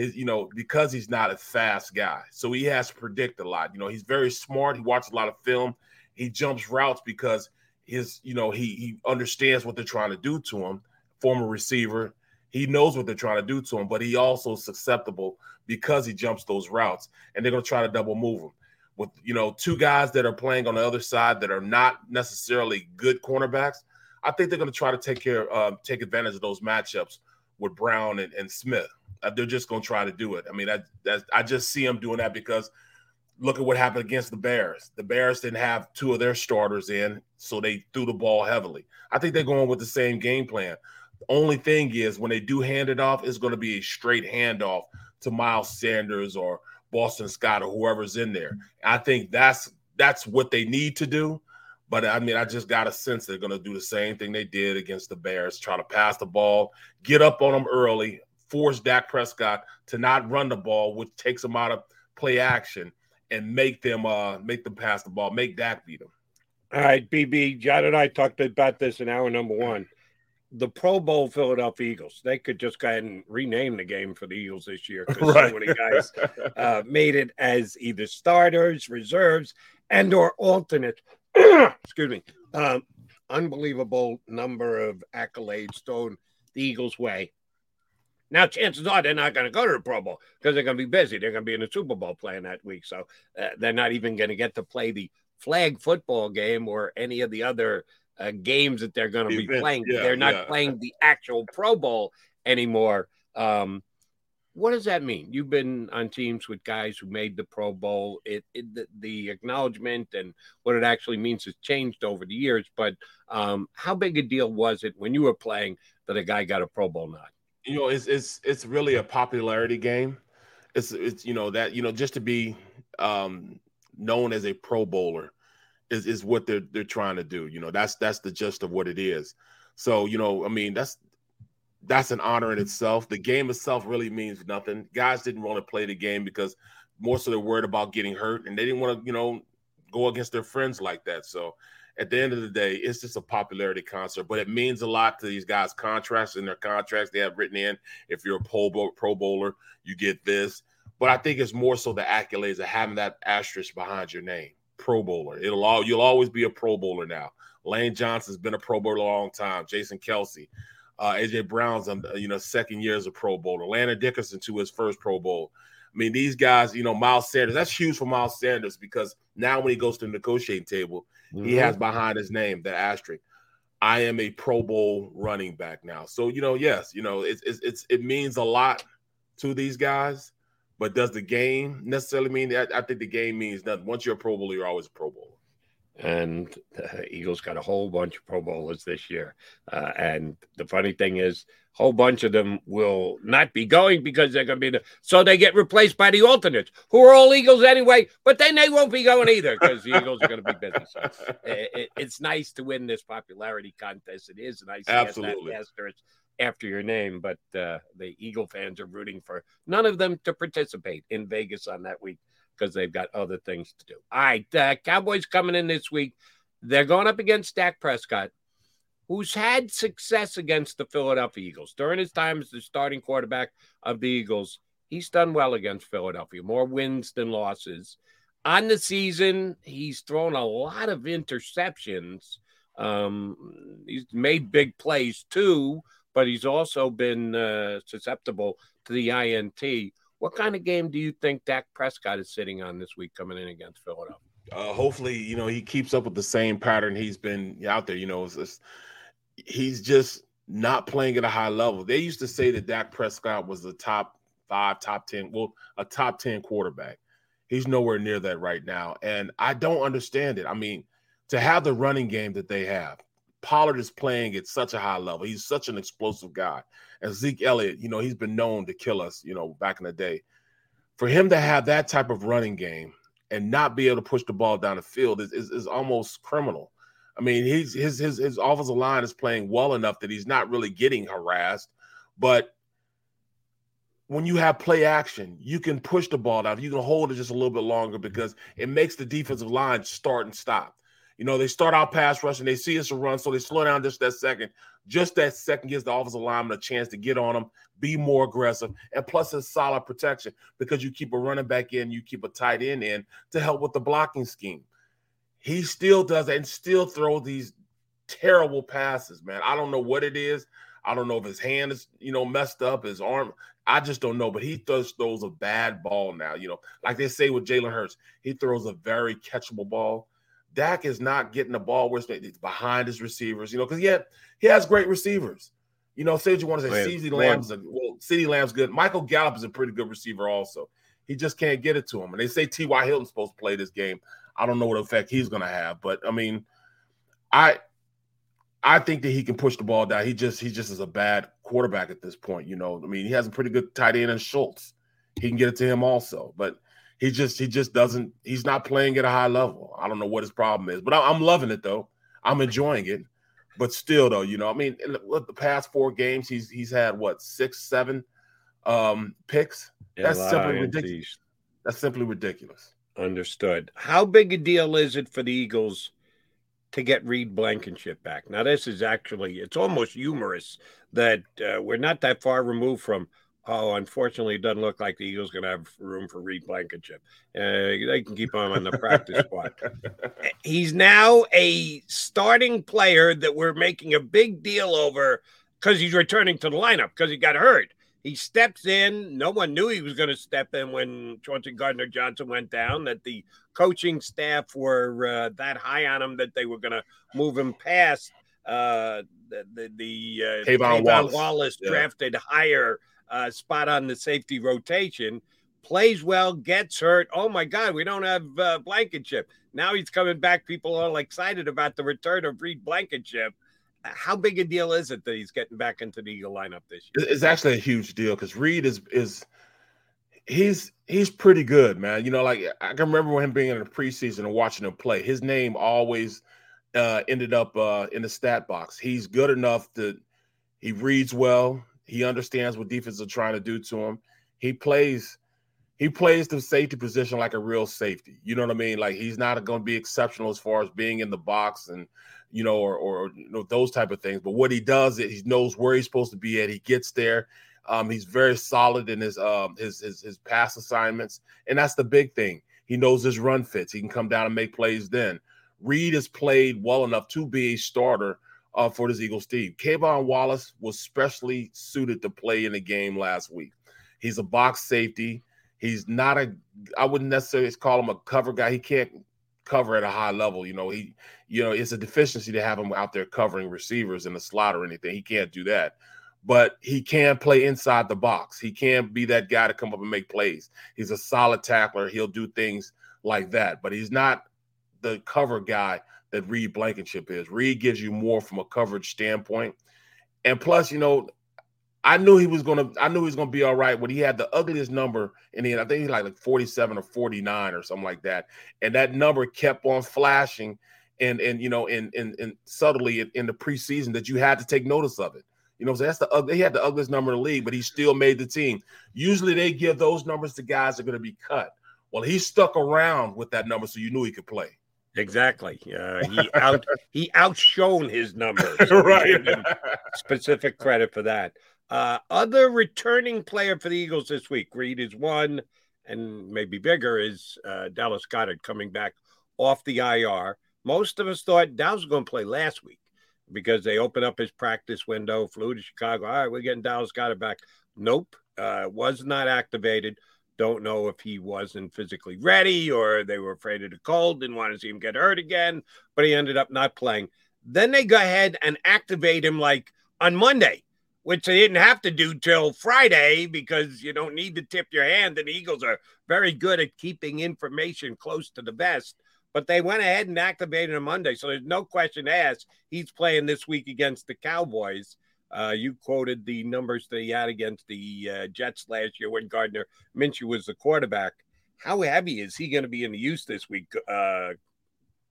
his you know because he's not a fast guy. So he has to predict a lot. You know he's very smart. He watches a lot of film. He jumps routes because his you know he he understands what they're trying to do to him. Former receiver he knows what they're trying to do to him but he also is susceptible because he jumps those routes and they're going to try to double move him. With you know two guys that are playing on the other side that are not necessarily good cornerbacks i think they're going to try to take care uh, take advantage of those matchups with brown and, and smith Uh, they're just going to try to do it. I mean, that I just see them doing that because look at what happened against the Bears. The Bears didn't have two of their starters in, so they threw the ball heavily. I think they're going with the same game plan. The only thing is when they do hand it off, it's going to be a straight handoff to Miles Sanders or Boston Scott or whoever's in there. I think that's that's what they need to do. But I mean, I just got a sense they're going to do the same thing they did against the Bears, try to pass the ball, get up on them early, force Dak Prescott to not run the ball, which takes them out of play action, and make them uh make them pass the ball, make Dak beat them. All right, BB, John and I talked about this in hour number one. The Pro Bowl Philadelphia Eagles, they could just go ahead and rename the game for the Eagles this year because Right. so many guys uh, made it as either starters, reserves, and or alternate. <clears throat> Excuse me. Um, unbelievable number of accolades thrown the Eagles' way. Now, chances are they're not going to go to the Pro Bowl because they're going to be busy. They're going to be in the Super Bowl playing that week. So uh, they're not even going to get to play the flag football game or any of the other uh, games that they're going to be playing. yeah, they're not yeah. playing the actual Pro Bowl anymore. Um, what does that mean? You've been on teams with guys who made the Pro Bowl. It, it the, the acknowledgement and what it actually means has changed over the years. But um, how big a deal was it when you were playing that a guy got a Pro Bowl nod? You know, it's it's it's really a popularity game. It's it's you know that you know just to be um, known as a Pro Bowler is is what they're they're trying to do. You know, that's that's the gist of what it is. So you know, I mean, that's that's an honor in itself. The game itself really means nothing. Guys didn't want to play the game because more so they're worried about getting hurt, and they didn't want to you know go against their friends like that. So at the end of the day, it's just a popularity concert, but it means a lot to these guys' contracts and their contracts they have written in. If you're a pro, Bowl, pro bowler, you get this. But I think it's more so the accolades of having that asterisk behind your name, Pro Bowler. It'll all you'll always be a Pro Bowler now. Lane Johnson's been a Pro Bowler a long time. Jason Kelce, uh, AJ Brown's um, you know second year as a Pro Bowler. Landon Dickerson to his first Pro Bowl. I mean, these guys, you know, Miles Sanders. That's huge for Miles Sanders because now when he goes to the negotiating table, he Mhm. has behind his name that asterisk. I am a Pro Bowl running back now. So you know, yes, you know, it's it's, it's it means a lot to these guys. But does the game necessarily mean that? I think the game means nothing. Once you're a Pro Bowler, you're always a Pro Bowler. And the Eagles got a whole bunch of Pro Bowlers this year. Uh, and the funny thing is, a whole bunch of them will not be going because they're going to be the so they get replaced by the alternates, who are all Eagles anyway. But then they won't be going either because the Eagles are going to be busy. So <laughs> it, it- it's nice to win this popularity contest. It is nice to have that Absolutely. asterisk after your name, but uh, the Eagle fans are rooting for none of them to participate in Vegas on that week because they've got other things to do. All right, uh, Cowboys coming in this week. They're going up against Dak Prescott, who's had success against the Philadelphia Eagles during his time as the starting quarterback of the Eagles. He's done well against Philadelphia, more wins than losses. On the season, he's thrown a lot of interceptions. Um, he's made big plays too, but he's also been uh, susceptible to the INT. What kind of game do you think Dak Prescott is sitting on this week coming in against Philadelphia? uh, hopefully, you know, he keeps up with the same pattern he's been out there. You know, it's just, he's just not playing at a high level. They used to say that Dak Prescott was the top five, top 10, well, a top 10 quarterback. He's nowhere near that right now. And I don't understand it. I mean, to have the running game that they have, Pollard is playing at such a high level. He's such an explosive guy. And Zeke Elliott, you know, he's been known to kill us, you know, back in the day. For him to have that type of running game and not be able to push the ball down the field is, is, is almost criminal. I mean, he's his his his offensive line is playing well enough that he's not really getting harassed, but when you have play action, you can push the ball down. You can hold it just a little bit longer because it makes the defensive line start and stop. You know, they start out pass rush and they see us a run, so they slow down just that second. Just that second gives the offensive lineman a chance to get on them, be more aggressive, and plus it's solid protection because you keep a running back in, you keep a tight end in to help with the blocking scheme. He still does that and still throw these terrible passes, man. I don't know what it is. I don't know if his hand is, you know, messed up, his arm. I just don't know. But he throws throws a bad ball now. You know, like they say with Jalen Hurts, he throws a very catchable ball. Dak is not getting the ball where it's behind his receivers, you know, because yet he has great receivers. You know, say what you want to say. CeeDee. Lamb's a well, CeeDee Lamb's good. Michael Gallup is a pretty good receiver, also. He just can't get it to him. And they say T.Y. Hilton's supposed to play this game. I don't know what effect he's gonna have, but I mean, I I think that he can push the ball down. He just he just is a bad quarterback at this point. You know, I mean, he has a pretty good tight end in Schultz. He can get it to him also, but he just he just doesn't. He's not playing at a high level. I don't know what his problem is, but I'm loving it though. I'm enjoying it. But still, though, you know, I mean, the past four games, he's he's had what six, seven um picks. That's simply ridiculous. That's simply ridiculous. Understood. How big a deal is it for the Eagles to get Reed Blankenship back? Now, this is actually, it's almost humorous that uh, we're not that far removed from, oh, unfortunately, it doesn't look like the Eagles going to have room for Reed Blankenship. Uh, they can keep him on the practice squad. <laughs> He's now a starting player that we're making a big deal over because he's returning to the lineup because he got hurt. He steps in. No one knew he was going to step in when Chauncey Gardner Johnson went down. That the coaching staff were uh, that high on him that they were going to move him past uh, the the, the uh, K'Von Wallace, Wallace yeah. drafted higher uh, spot on the safety rotation. Plays well, gets hurt. Oh my God, we don't have uh, Blankenship. Now he's coming back. People are all excited about the return of Reed Blankenship how big a deal is it that he's getting back into the Eagle lineup this year? It's actually a huge deal because Reed is is he's he's pretty good, man. You know, like I can remember him being in the preseason and watching him play. His name always uh, ended up uh, in the stat box. He's good enough to he reads well. He understands what defenses are trying to do to him. He plays he plays the safety position like a real safety. You know what I mean? Like he's not going to be exceptional as far as being in the box and you know, or or you know those type of things. But what he does is he knows where he's supposed to be at. He gets there. Um, he's very solid in his um his, his his pass assignments, and that's the big thing. He knows his run fits. He can come down and make plays. Then Reed has played well enough to be a starter uh, for this Eagles team. K'Von Wallace was specially suited to play in the game last week. He's a box safety. He's not a. I wouldn't necessarily call him a cover guy. He can't cover at a high level. You know, he, you know, it's a deficiency to have him out there covering receivers in the slot or anything. He can't do that. But he can play inside the box. He can be that guy to come up and make plays. He's a solid tackler. He'll do things like that. But he's not the cover guy that Reed Blankenship is. Reed gives you more from a coverage standpoint. And plus, you know, I knew he was gonna. I knew he was gonna be all right when he had the ugliest number in the end. I think he's like like forty seven or forty nine or something like that. And that number kept on flashing, and and you know, and and, and subtly in, in the preseason that you had to take notice of it. You know, so that's the he had the ugliest number in the league, but he still made the team. Usually they give those numbers to guys that are to be cut. Well, he stuck around with that number, so you knew he could play. Exactly. Uh, he <laughs> out he outshone his numbers. <laughs> So right. specific credit for that. Uh, other returning player for the Eagles this week, Reed is one, and maybe bigger is uh, Dallas Goedert coming back off the IR. Most of us thought Dallas was going to play last week because they opened up his practice window, flew to Chicago. All right, we're getting Dallas Goedert back. Nope, uh, was not activated. Don't know if he wasn't physically ready or they were afraid of the cold, didn't want to see him get hurt again, but he ended up not playing. Then they go ahead and activate him like on Monday which they didn't have to do till Friday because you don't need to tip your hand. And the Eagles are very good at keeping information close to the vest. But they went ahead and activated him Monday. So there's no question asked. He's playing this week against the Cowboys. Uh, you quoted the numbers he had against the uh, Jets last year when Gardner Minshew was the quarterback. How heavy is he going to be in the use this week, uh,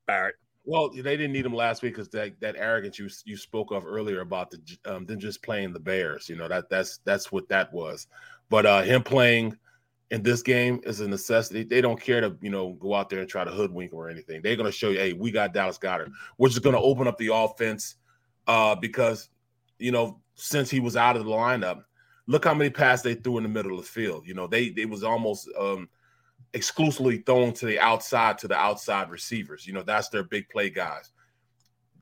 Barrett? Well, they didn't need him last week because that, that arrogance you you spoke of earlier about the um, them just playing the Bears. You know that that's that's what that was. But uh, him playing in this game is a necessity. They don't care to you know go out there and try to hoodwink or anything. They're going to show you, hey, we got Dallas Goedert, which is going to open up the offense uh, because you know since he was out of the lineup, look how many passes they threw in the middle of the field. You know they it was almost um, exclusively thrown to the outside to the outside receivers. You know, that's their big play guys.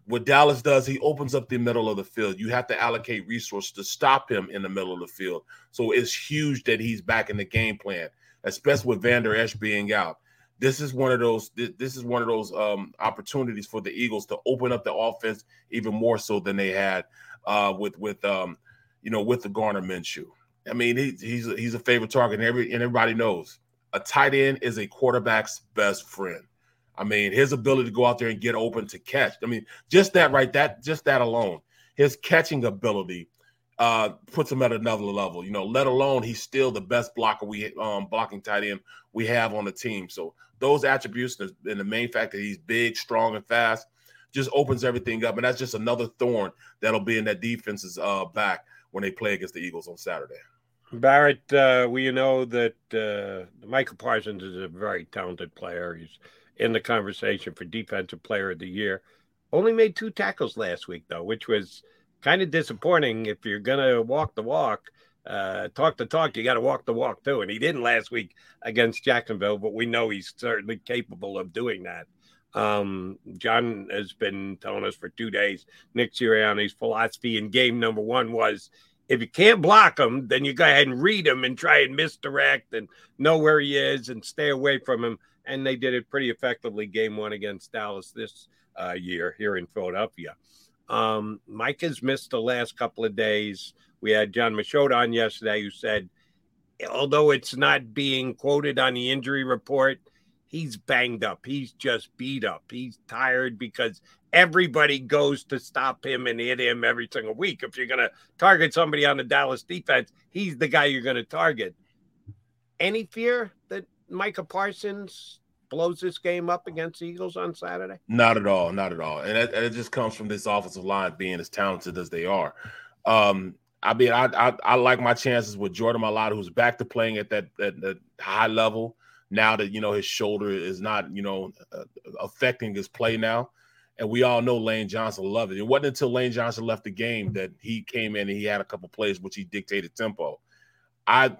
What Dallas does, he opens up the middle of the field. You have to allocate resources to stop him in the middle of the field. So it's huge that he's back in the game plan, especially with Vander Esch being out. This is one of those. This is one of those um, opportunities for the Eagles to open up the offense even more so than they had uh, with with um, you know with the Gardner Minshew. I mean, he, he's he's a favorite target, and every and everybody knows a tight end is a quarterback's best friend. I mean, his ability to go out there and get open to catch. I mean, just that right, that just that alone, his catching ability uh, puts him at another level. You know, let alone he's still the best blocker we um, blocking tight end we have on the team. So those attributes and the main fact that he's big, strong, and fast just opens everything up, and that's just another thorn that'll be in that defense's uh, back when they play against the Eagles on Saturday. Barrett, uh, we know that uh, Micah Parsons is a very talented player. He's in the conversation for Defensive Player of the Year. Only made two tackles last week, though, which was kind of disappointing. If you're going to walk the walk, uh, talk the talk, you got to walk the walk too. And he didn't last week against Jacksonville, but we know he's certainly capable of doing that. Um, John has been telling us for two days, Nick Sirianni's philosophy in game number one was if you can't block him, then you go ahead and read him and try and misdirect and know where he is and stay away from him and they did it pretty effectively game one against Dallas this uh, year here in Philadelphia. Um, Mike has missed the last couple of days. We had Jon Machota on yesterday who said, although it's not being quoted on the injury report, he's banged up. He's just beat up. He's tired because everybody goes to stop him and hit him every single week. If you're going to target somebody on the Dallas defense, he's the guy you're going to target. Any fear that Micah Parsons blows this game up against the Eagles on Saturday? Not at all, not at all, and it, it just comes from this offensive line being as talented as they are. Um, I mean, I, I, I like my chances with Jordan Mailata, who's back to playing at that, at that high level now that you know his shoulder is not you know uh, affecting his play now. And we all know Lane Johnson loved it. It wasn't until Lane Johnson left the game that he came in and he had a couple plays which he dictated tempo. I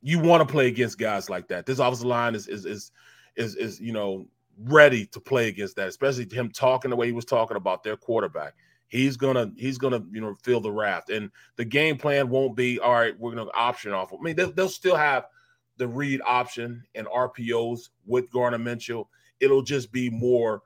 you want to play against guys like that. This offensive line is is is is is you know ready to play against that, especially him talking the way he was talking about their quarterback. He's gonna he's gonna you know feel the raft, and the game plan won't be all right. We're gonna option off. I mean, they'll, they'll still have the read option and RPOs with Gardner Minshew. It'll just be more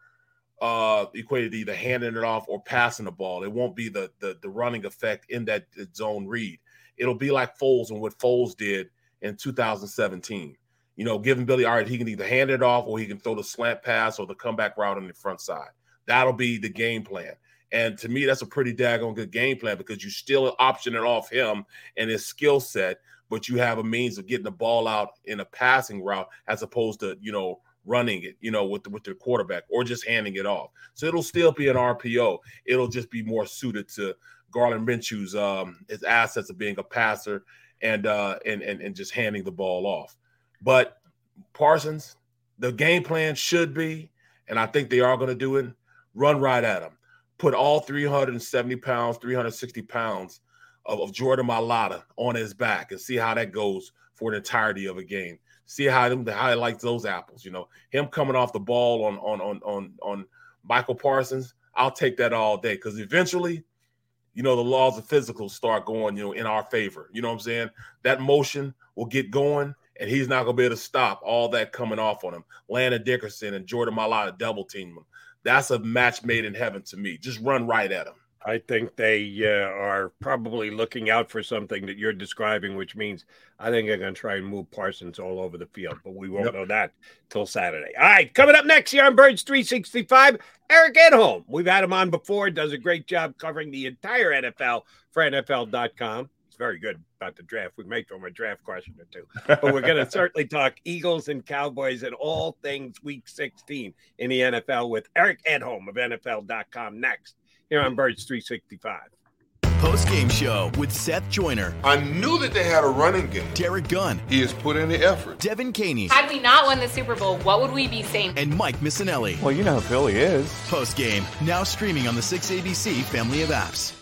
uh equated either handing it off or passing the ball. It won't be the the, the running effect in that zone read. It'll be like Foles and what Foles did in 2017. You know, giving Billy, all right, he can either hand it off or he can throw the slant pass or the comeback route on the front side. That'll be the game plan. And to me, that's a pretty daggone good game plan because you still option it off him and his skill set, but you have a means of getting the ball out in a passing route as opposed to, you know, running it, you know, with with the quarterback or just handing it off. So it'll still be an RPO. It'll just be more suited to Gardner Minshew's um, his assets of being a passer and uh and, and and just handing the ball off. But Parsons, the game plan should be, and I think they are going to do it, run right at him. Put all 370 pounds, 360 pounds of, of Jordan Mailata on his back and see how that goes for the entirety of a game. See how him how he likes those apples. You know, him coming off the ball on on on on on Micah Parsons. I'll take that all day because eventually you know, the laws of physical start going, you know, in our favor. You know what I'm saying? That motion will get going, and he's not to be able to stop all that coming off on him. Landon Dickerson and Jordan Mailata double team him. That's a match made in heaven to me. Just run right at him. I think they uh, are probably looking out for something that you're describing, which means I think they're going to try and move Parsons all over the field, but we won't yep. know that till Saturday. All right, coming up next here on Birds 365, Eric Edholm. We've had him on before, does a great job covering the entire NFL for NFL.com. It's very good about the draft. We may throw him a draft question or two, <laughs> but we're going to certainly talk Eagles and Cowboys and all things Week 16 in the NFL with Eric Edholm of NFL.com next here on Birds 365. Post game show with Seth Joyner. I knew that they had a running game. Derrick Gunn. He has put in the effort. Devan Kaney. Had we not won the Super Bowl, what would we be saying? And Mike Missanelli. Well, you know who Philly is. Post game, now streaming on the 6ABC family of apps.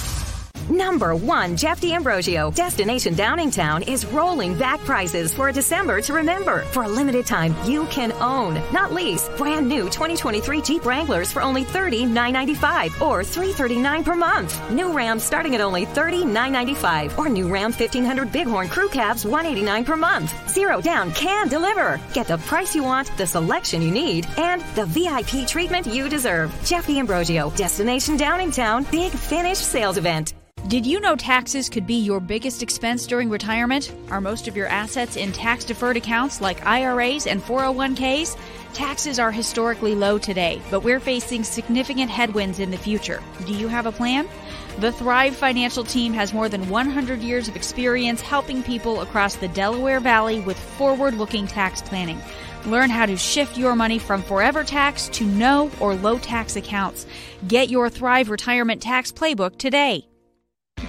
Number one, Jeff D'Ambrosio. Destination Downingtown is rolling back prices for a December to remember. For a limited time, you can own, not lease, brand new 2023 Jeep Wranglers for only $30,995 or 339 per month. New Ram starting at only $30,995 or new Ram 1500 Bighorn Crew Cabs 189 per month. Zero down can deliver. Get the price you want, the selection you need, and the VIP treatment you deserve. Jeff D'Ambrosio, Destination Downingtown, Big Finish Sales Event. Did you know taxes could be your biggest expense during retirement? Are most of your assets in tax deferred accounts like IRAs and 401ks? Taxes are historically low today, but we're facing significant headwinds in the future. Do you have a plan? The Thrive Financial Team has more than 100 years of experience helping people across the Delaware Valley with forward looking tax planning. Learn how to shift your money from forever tax to no or low tax accounts. Get your Thrive Retirement Tax Playbook today.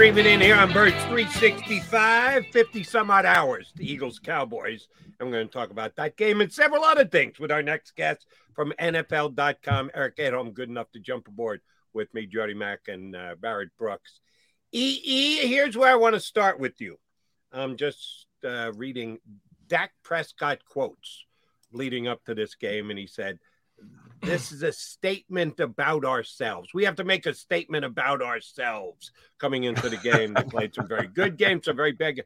Streaming in here on Birds 365, 50 some odd hours, the Eagles Cowboys. I'm going to talk about that game and several other things with our next guest from NFL.com, Eric Edholm, good enough to jump aboard with me, Jody Mack and uh, Barrett Brooks. EE, here's where I want to start with you. I'm just uh, reading Dak Prescott quotes leading up to this game, and he said, this is a statement about ourselves. We have to make a statement about ourselves coming into the game. They played some very good games, some very big.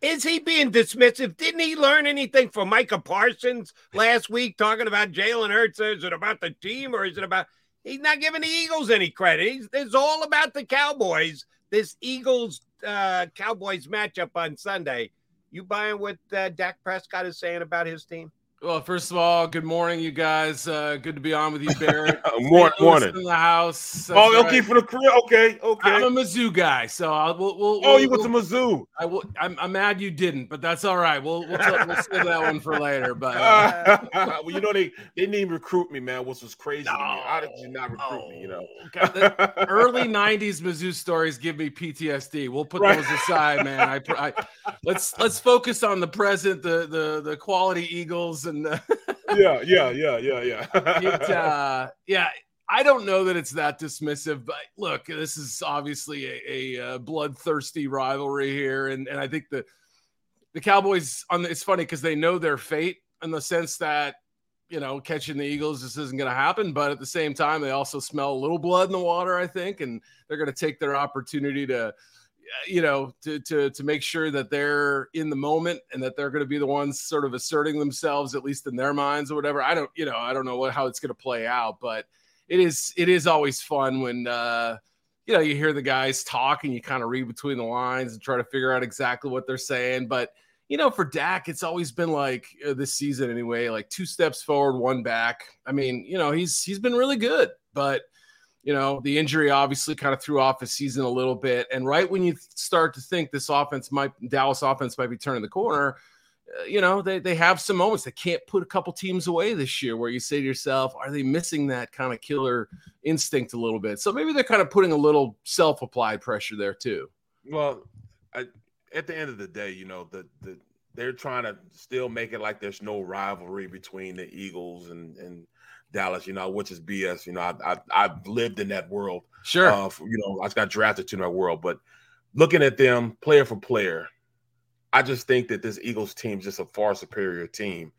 Is he being dismissive? Didn't he learn anything from Micah Parsons last week talking about Jalen Hurts? Is it about the team or is it about he's not giving the Eagles any credit? He's, it's all about the Cowboys. This Eagles uh, Cowboys matchup on Sunday. You buying what uh, Dak Prescott is saying about his team? Well, first of all, good morning, you guys. Uh, good to be on with you, <laughs> Barrett. morning, morning. in the house. That's oh, okay, right. for the career. Okay, okay. I'm a Mizzou guy, so I'll, we'll, we'll, oh, we'll- you went to we'll- Mizzou. I will. I'm, I'm mad you didn't, but that's all right. We'll we'll, t- we'll save that one for later. But uh, <laughs> well, you know they they didn't even recruit me, man. Which was crazy to me. How did you not recruit me? You know, God, the early '90s Mizzou stories give me PTSD. We'll put Right. those aside, man. I, I let's let's focus on the present, the the the quality Eagles, and uh, yeah, yeah, yeah, yeah, yeah. <laughs> it, uh, yeah. I don't know that it's that dismissive, but look, this is obviously a, a, uh bloodthirsty rivalry here, and and I think the the Cowboys on the, it's funny because they know their fate in the sense that you know catching the Eagles this isn't going to happen, but at the same time they also smell a little blood in the water, I think, and they're going to take their opportunity to you know to to to make sure that they're in the moment and that they're going to be the ones sort of asserting themselves at least in their minds or whatever. I don't you know i don't know what how it's going to play out but it is it is always fun when uh you know you hear the guys talk and you kind of read between the lines and try to figure out exactly what they're saying but you know for Dak it's always been like uh, this season anyway like two steps forward one back. I mean you know he's he's been really good but you know, the injury obviously kind of threw off his season a little bit. And right when you start to think this offense might, Dallas offense might be turning the corner, uh, you know, they, they have some moments they can't put a couple teams away this year where you say to yourself, are they missing that kind of killer instinct a little bit? So maybe they're kind of putting a little self applied pressure there too. Well, I, at the end of the day, you know, the the they're trying to still make it like there's no rivalry between the Eagles and and Dallas, you know, which is BS. You know, I, I I've lived in that world. Sure. Uh, you know, I got drafted to that world, but looking at them player for player, I just think that this Eagles team is just a far superior team.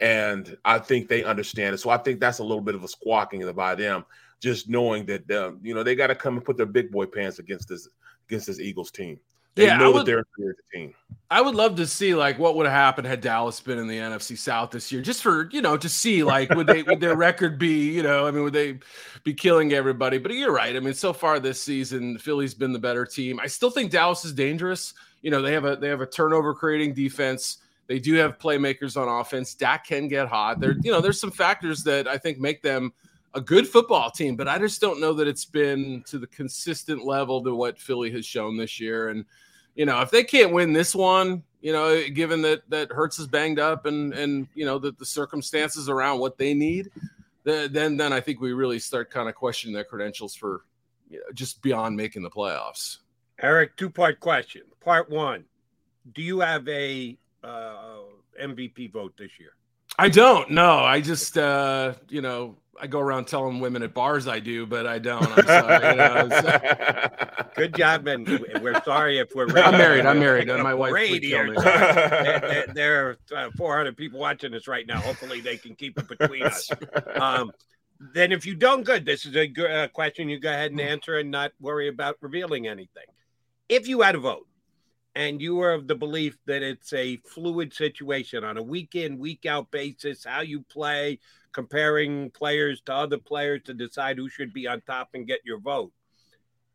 and I think they understand it. So I think that's a little bit of a squawking by them, just knowing that um, you know they got to come and put their big boy pants against this against this Eagles team. They Yeah, I know would- that they're a team. I would love to see like what would have happened had Dallas been in the NFC South this year, just for you know to see like would they would their <laughs> record be you know I mean would they be killing everybody? But you're right. I mean so far this season, Philly's been the better team. I still think Dallas is dangerous. You know they have a they have a turnover creating defense. They do have playmakers on offense. Dak can get hot. There you know there's some factors that I think make them a good football team, but I just don't know that it's been to the consistent level to what Philly has shown this year. And you know, if they can't win this one, you know, given that that Hurts is banged up and and you know that the circumstances around what they need, then then, I think we really start kind of questioning their credentials for you know, just beyond making the playoffs. Eric, two part question. Part one Do you have a uh, MVP vote this year? I don't know. I just uh, you know, I go around telling women at bars I do, but I don't. I'm sorry. You know, so- <laughs> Good job, and we're sorry if we're. I'm married. I'm married, and my wife radio. kill me. there, there- are uh, 400 people watching us right now. Hopefully, they can keep it <laughs> between us. Um, then, if you don't, good. This is a good uh, question. You go ahead and answer, and not worry about revealing anything. If you had a vote, and you are of the belief that it's a fluid situation on a week in, week out basis, how you play, comparing players to other players to decide who should be on top and get your vote.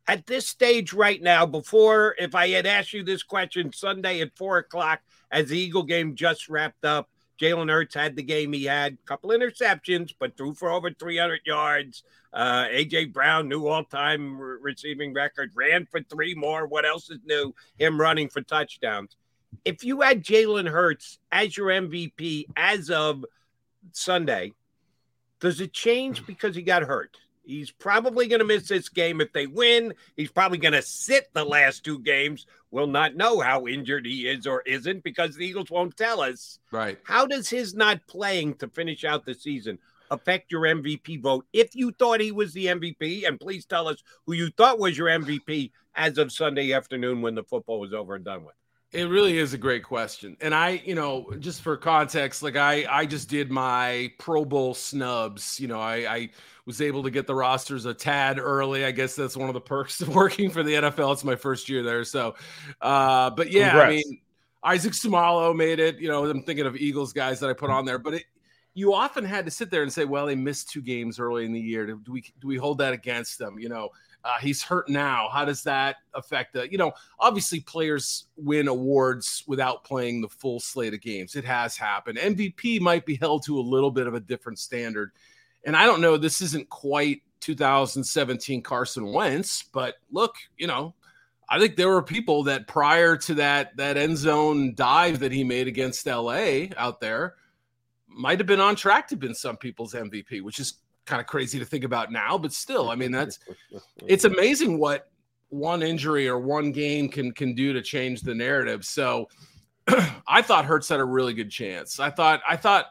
At this stage right now, before if I had asked you this question Sunday at four o'clock as the Eagle game just wrapped up, Jalen Hurts had the game he had, a couple interceptions, but threw for over 300 yards. Uh, AJ Brown, new all-time re- receiving record, ran for three more. What else is new? Him running for touchdowns. If you had Jalen Hurts as your MVP as of Sunday, does it change because he got hurt? He's probably going to miss this game if they win. He's probably going to sit the last two games. We'll not know how injured he is or isn't because the Eagles won't tell us. Right. How does his not playing to finish out the season affect your MVP vote? If you thought he was the MVP, and please tell us who you thought was your MVP as of Sunday afternoon when the football was over and done with. It really is a great question. And I, you know, just for context, like I I just did my Pro Bowl snubs. You know, I I was able to get the rosters a tad early. I guess that's one of the perks of <laughs> working for the NFL. It's my first year there. So uh but yeah, I mean Isaac Seumalo made it. You know, I'm thinking of Eagles guys that I put on there, but it you often had to sit there and say, well, they missed two games early in the year. Do we do we hold that against them? You know, uh, he's hurt now. How does that affect the? You know, obviously players win awards without playing the full slate of games. It has happened. MVP might be held to a little bit of a different standard, and I don't know. This isn't quite 2017 Carson Wentz, but look, you know. I think there were people that prior to that that end zone dive that he made against LA out there might have been on track to been some people's MVP, which is kind of crazy to think about now, but still, I mean, that's <laughs> it's amazing what one injury or one game can can do to change the narrative. So <clears throat> I thought Hurts had a really good chance. I thought I thought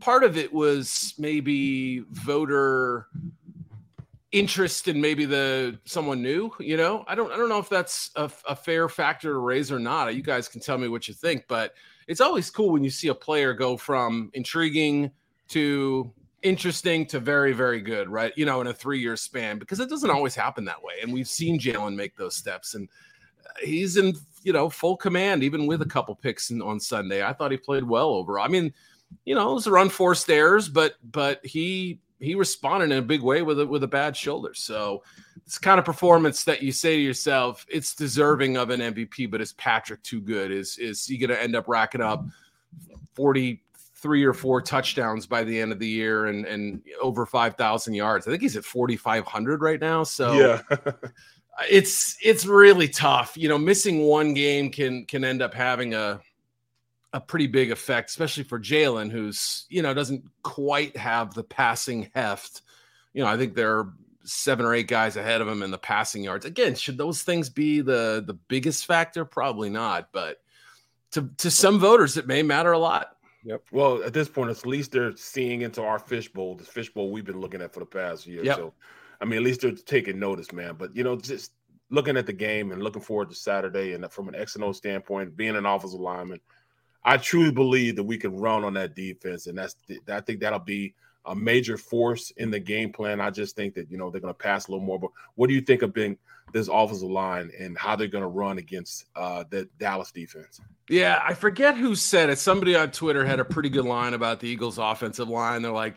part of it was maybe voter interest in maybe the someone new you know i don't i don't know if that's a, a fair factor to raise or not you guys can tell me what you think but it's always cool when you see a player go from intriguing to interesting to very very good right? You know in a three year span because it doesn't always happen that way. And we've seen jalen make those steps and uh, he's in you know full command even with a couple picks in, on sunday. I thought he played well over i mean you know, it was unforced errors, but but he he responded in a big way with a with a bad shoulder. So it's kind of performance that you say to yourself, it's deserving of an MVP, but is Patrick too good? Is is he going to end up racking up 43 or four touchdowns by the end of the year and and over 5,000 yards? I think he's at 4,500 right now. So Yeah. <laughs> it's it's really tough. You know, missing one game can can end up having a a pretty big effect, especially for Jalen, who's you know doesn't quite have the passing heft. You know, I think there are seven or eight guys ahead of him in the passing yards. Again, should those things be the the biggest factor? Probably not, but to to some voters, it may matter a lot. Yep. Well, at this point, at least they're seeing into our fishbowl, the fishbowl we've been looking at for the past year. Yep. So, I mean, at least they're taking notice, man. But you know, just looking at the game and looking forward to Saturday, and from an X and O standpoint, being an offensive lineman, I truly believe that we can run on that defense, and that's I think that'll be a major force in the game plan. I just think that you know they're going to pass a little more. But what do you think of being this offensive line and how they're going to run against uh, the Dallas defense? Yeah, I forget who said it. Somebody on Twitter had a pretty good line about the Eagles' offensive line. They're like,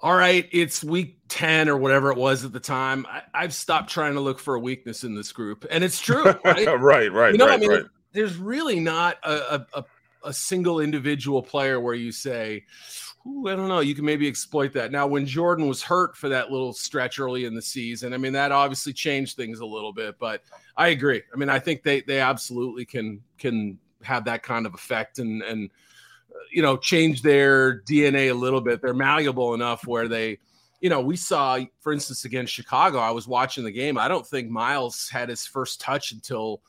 "All right, it's week ten or whatever it was at the time. I, have stopped trying to look for a weakness in this group, and it's true, <laughs> right? right, right. You know, right, I mean, right. there's really not a, a, a single individual player where you say." I don't know. You can maybe exploit that. Now, when Jordan was hurt for that little stretch early in the season, I mean that obviously changed things a little bit. But I agree. I mean, I think they they absolutely can can have that kind of effect and and uh, you know change their DNA a little bit. They're malleable enough where they, you know, we saw, for instance, against Chicago. I was watching the game. I don't think Miles had his first touch until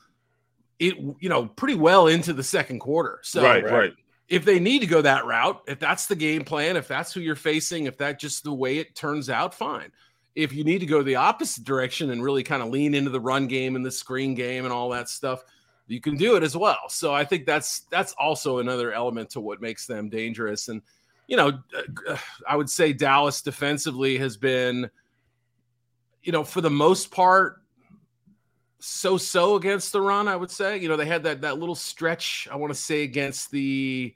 it, you know, pretty well into the second quarter. So right, right if they need to go that route, if that's the game plan, if that's who you're facing, if that just the way it turns out, fine. If you need to go the opposite direction and really kind of lean into the run game and the screen game and all that stuff, you can do it as well. So I think that's that's also another element to what makes them dangerous. And you know, uh, I would say Dallas defensively has been, you know, for the most part, so so against the run. I would say, you know, they had that that little stretch. I want to say against the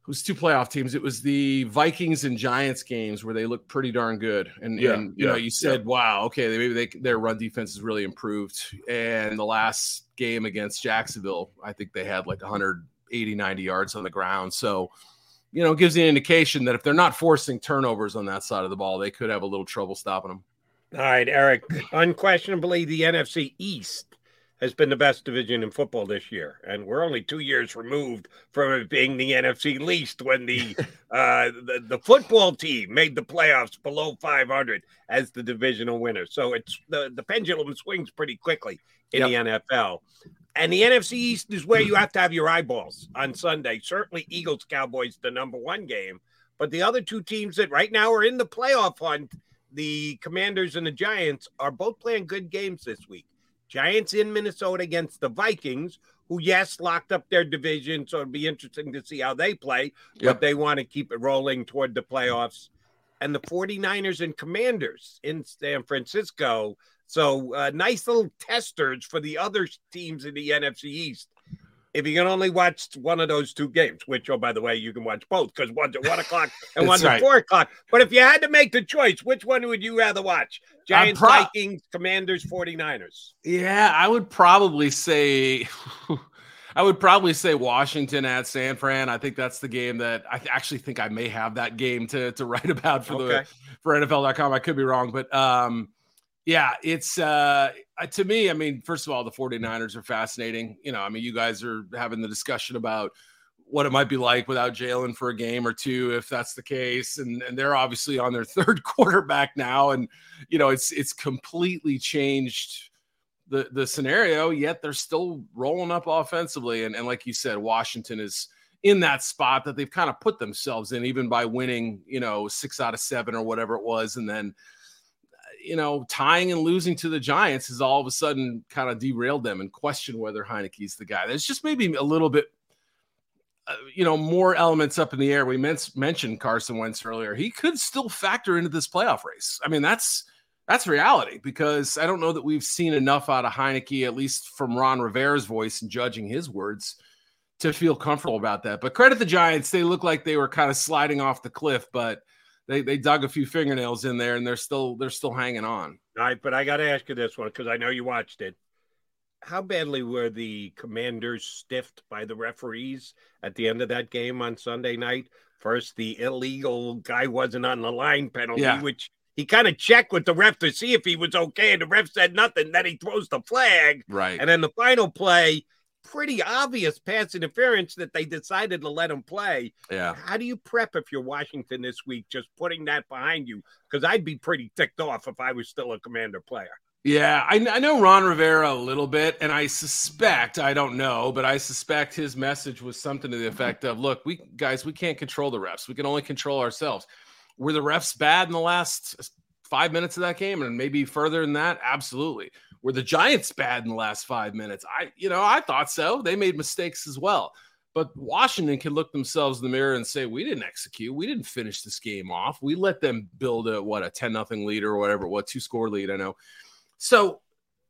it was two playoff teams. It was the Vikings and Giants games where they looked pretty darn good. And, yeah, and you yeah, know, you said, yeah. wow, okay, maybe they, their run defense has really improved. And the last game against Jacksonville, I think they had like 180, 90 yards on the ground. So, you know, it gives you an indication that if they're not forcing turnovers on that side of the ball, they could have a little trouble stopping them. All right, Eric. Unquestionably, the NFC East has been the best division in football this year, and we're only two years removed from it being the NFC least when the <laughs> uh, the, the football team made the playoffs below 500 as the divisional winner. So it's the the pendulum swings pretty quickly in Yep. the NFL. And the NFC East is where you have to have your eyeballs on Sunday. Certainly, Eagles Cowboys, the number one game. But the other two teams that right now are in the playoff hunt, the Commanders and the Giants, are both playing good games this week. Giants in Minnesota against the Vikings, who, yes, locked up their division. So it'll be interesting to see how they play, but they want to keep it rolling toward the playoffs. And the 49ers and Commanders in San Francisco. So uh, nice little testers for the other teams in the NFC East. If you can only watch one of those two games, which, oh, by the way, you can watch both because one's at one o'clock <laughs> and one's right. at four o'clock. But if you had to make the choice, which one would you rather watch? Giants, pro- Vikings, Commanders, 49ers. Yeah, I would probably say <laughs> I would probably say Washington at San Fran. I think that's the game that I actually think I may have that game to to <laughs> write about for Okay. the for NFL.com. I could be wrong, but um yeah, it's uh, Uh, to me, I mean, first of all, the 49ers are fascinating. You know, I mean, you guys are having the discussion about what it might be like without Jalen for a game or two, if that's the case. And and they're obviously on their <laughs> third quarterback now. And you know, it's it's completely changed the the scenario, yet they're still rolling up offensively. And, and like you said, Washington is in that spot that they've kind of put themselves in, even by winning, you know, six out of seven or whatever it was, and then you know, tying and losing to the Giants has all of a sudden kind of derailed them and question whether Heinicke's the guy. There's just maybe a little bit, uh, you know, more elements up in the air. We men- mentioned Carson Wentz earlier. He could still factor into this playoff race. I mean, that's that's reality because I don't know that we've seen enough out of Heineke, at least from Ron Rivera's voice and judging his words, to feel comfortable about that. But credit the Giants; they look like they were kind of sliding off the cliff, but they they dug a few fingernails in there and they're still they're still hanging on. All right, but I got to ask you this one because I know you watched it. How badly were the commanders stiffed by the referees at the end of that game on Sunday night? First, the illegal guy wasn't on the line penalty, Yeah. which he kind of checked with the ref to see if he was okay, and the ref said nothing. Then he throws the flag. Right. And then the final play, pretty obvious pass interference that they decided to let him play. Yeah. How do you prep if you're Washington this week, just putting that behind you? Because I'd be pretty ticked off if I was still a commander player. Yeah, I, I know Ron Rivera a little bit, and I suspect I don't know, but I suspect his message was something to the effect of, "Look, we guys, we can't control the refs. We can only control ourselves." Were the refs bad in the last five minutes of that game, and maybe further than that? Absolutely. Were the Giants bad in the last five minutes? I, you know, I thought so. They made mistakes as well. But Washington can look themselves in the mirror and say, we didn't execute. We didn't finish this game off. We let them build a what a 10 nothing lead or whatever, what two score lead, I know. So,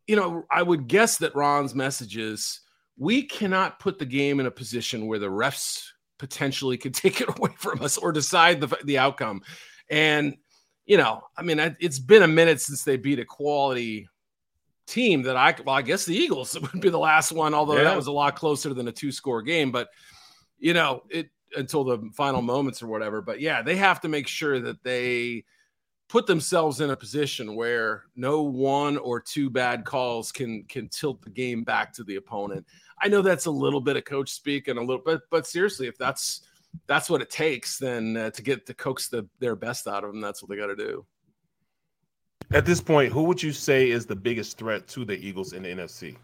you know, I would guess that Ron's message is we cannot put the game in a position where the refs potentially could <laughs> take it away from us or decide the, the outcome. And, you know, I mean, it's been a minute since they beat a quality team that I, well, I guess the Eagles <laughs> would be the last one, although yeah. that was a lot closer than a two score game. But, you know, it until the final moments or whatever. But yeah, they have to make sure that they put themselves in a position where no one or two bad calls can can tilt the game back to the opponent. I know that's a little bit of coach speak and a little bit, but seriously, if that's that's what it takes, then uh, to get to coax the, their best out of them, that's what they got to do. At this point, who would you say is the biggest threat to the Eagles in the NFC?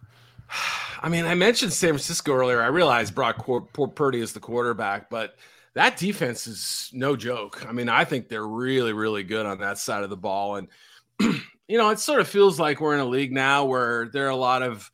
<sighs> I mean, I mentioned San Francisco earlier. I realized Brock Purdy is the quarterback, but that defense is no joke. I mean, I think they're really, really good on that side of the ball. And, <clears throat> you know, it sort of feels like we're in a league now where there are a lot of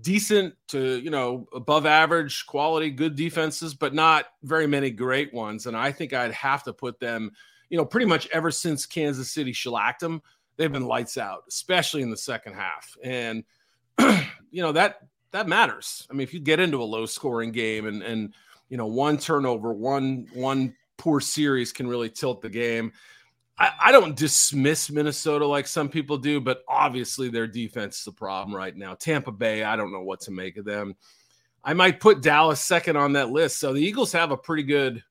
decent to, you know, above average quality, good defenses, but not very many great ones. And I think I'd have to put them, you know, pretty much ever since Kansas City shellacked them they've been lights out, especially in the second half. And <clears throat> you know that that matters. I mean, if you get into a low scoring game and and you know one turnover, one one poor series can really tilt the game. I, I don't dismiss Minnesota like some people do, but obviously their defense is a problem right now. Tampa Bay, I don't know what to make of them. I might put Dallas second on that list. So the Eagles have a pretty good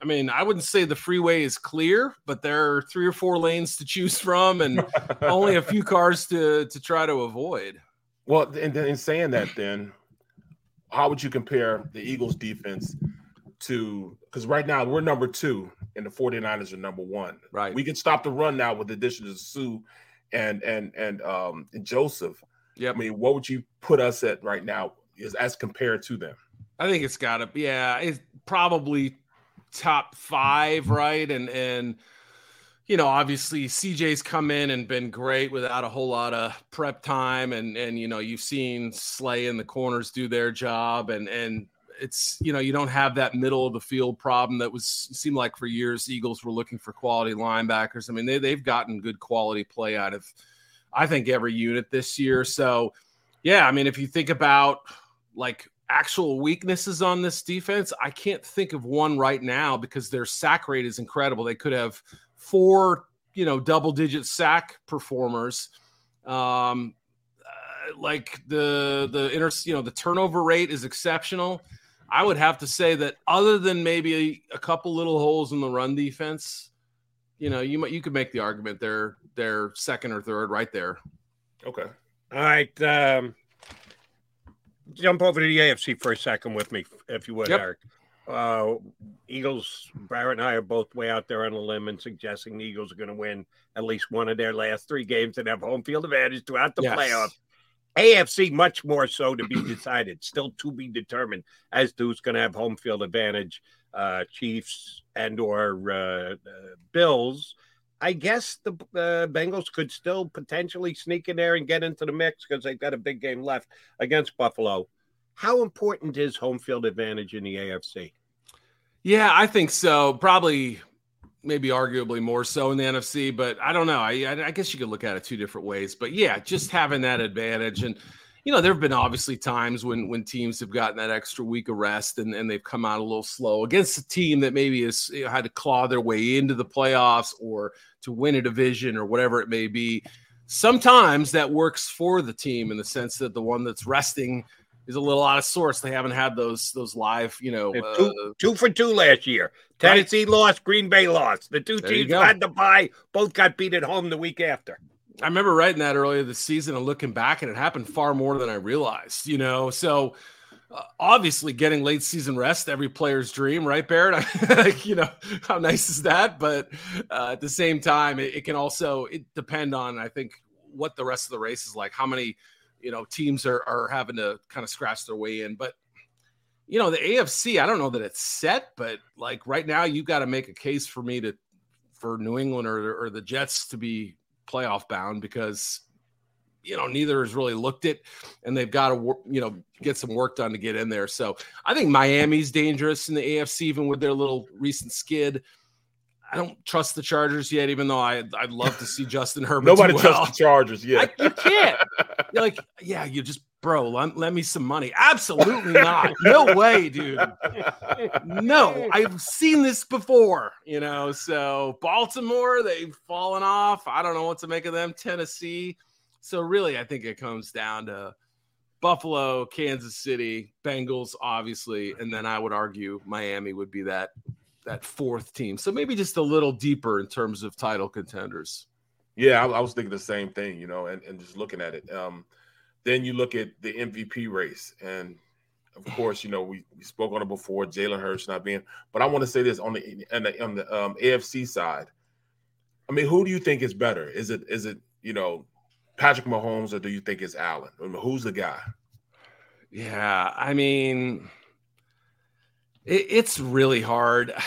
I mean, I wouldn't say the freeway is clear, but there are three or four lanes to choose from, and <laughs> only a few cars to to try to avoid. Well, and in saying that, then how would you compare the Eagles' defense to? Because right now we're number two, and the 49ers are number one. Right. We can stop the run now with the addition of Suh and and and um and Joseph. Yeah. I mean, what would you put us at right now is as compared to them? I think it's got to be yeah, it's probably top five, right? And and you know, obviously CJ's come in and been great without a whole lot of prep time, and and you know, you've seen Slay and the corners do their job, and and it's you know, you don't have that middle of the field problem that was seemed like for years Eagles were looking for quality linebackers. I mean, they they've gotten good quality play out of I think every unit this year. So yeah, I mean, if you think about like actual weaknesses on this defense, I can't think of one right now because their sack rate is incredible. They could have four, you know, double digit sack performers. Um, uh, like the the inter, you know, the turnover rate is exceptional. I would have to say that other than maybe a, a couple little holes in the run defense, you know, you might you could make the argument they're they're second or third right there. Okay. All right. Um, jump over to the AFC for a second with me, if you would, yep. Eric. Uh, Eagles, Barrett and I are both way out there on a limb and suggesting the Eagles are going to win at least one of their last three games and have home field advantage throughout the yes. playoffs. AFC, much more so to be decided, still to be determined as to who's going to have home field advantage, uh, Chiefs and or uh, uh, Bills. I guess the uh, Bengals could still potentially sneak in there and get into the mix because they've got a big game left against Buffalo. How important is home field advantage in the AFC? Yeah, I think so. Probably, maybe arguably more so in the NFC, but I don't know. I, I guess you could look at it two different ways. But yeah, just having that advantage and you know, there have been obviously times when when teams have gotten that extra week of rest and, and they've come out a little slow against a team that maybe has you know, had to claw their way into the playoffs or to win a division or whatever it may be. Sometimes that works for the team in the sense that the one that's resting is a little out of source. They haven't had those those live, you know, uh, two, two, for two last year. Tennessee right. lost, Green Bay lost. The two there teams had to bye, both got beat at home the week after. I remember writing that earlier this season and looking back, and it happened far more than I realized. You know, so uh, obviously getting late season rest every player's dream, right, Barrett? <laughs> like, you know, how nice is that? But uh, at the same time, it, it, can also it depend on I think what the rest of the race is like. How many you know teams are are having to kind of scratch their way in, but. You know the AFC. I don't know that it's set, but like right now, you've got to make a case for me to for New England or, or the Jets to be playoff bound because you know, neither has really looked it, and they've got to, you know, get some work done to get in there. So I think Miami's dangerous in the AFC, even with their little recent skid. I don't trust the Chargers yet, even though I I'd love to see Justin Herbert. Nobody do trusts the Chargers yet. I, you can't. You're like, yeah, you just, bro, lend me some money. Absolutely not. No <laughs> way, dude. No, I've seen this before, you know. So Baltimore, they've fallen off. I don't know what to make of them. Tennessee. So really, I think it comes down to Buffalo, Kansas City, Bengals, obviously, and then I would argue Miami would be that that fourth team. So maybe just a little deeper in terms of title contenders. Yeah, I, I was thinking the same thing, you know, and, and just looking at it. Um, then you look at the MVP race, and of course, you know, we, we spoke on it before, Jalen Hurts not being, but I want to say this on the on the, on the um, AFC side. I mean, who do you think is better? Is it is it you know Patrick Mahomes or do you think it's Allen? I mean, who's the guy? Yeah, I mean, it, it's really hard. <sighs>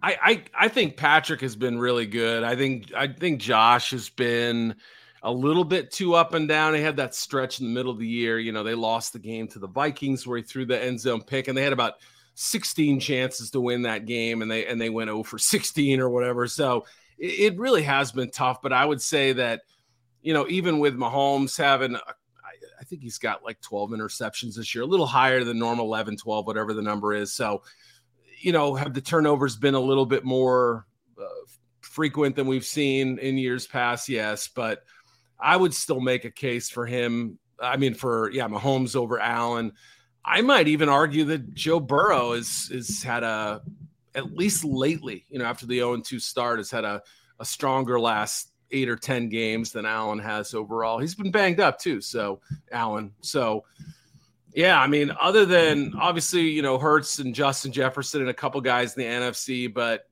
I, I I think Patrick has been really good. I think I think Josh has been a little bit too up and down. He had that stretch in the middle of the year. You know, they lost the game to the Vikings where he threw the end zone pick, and they had about 16 chances to win that game, and they and they went 0 for <laughs> 16 or whatever. So it, it really has been tough. But I would say that, you know, even with Mahomes having a think he's got like 12 interceptions this year, a little higher than normal 11, 12, whatever the number is. So, you know, have the turnovers been a little bit more uh, frequent than we've seen in years past? Yes, but I would still make a case for him. I mean, for yeah, Mahomes over Allen. I might even argue that Joe Burrow is is had a at least lately, you know, after the 0 2 start, has had a, a stronger last eight or 10 games than Allen has overall. He's been banged up too. So, Allen. So, yeah, I mean, other than obviously, you know, Hurts and Justin Jefferson and a couple guys in the NFC, but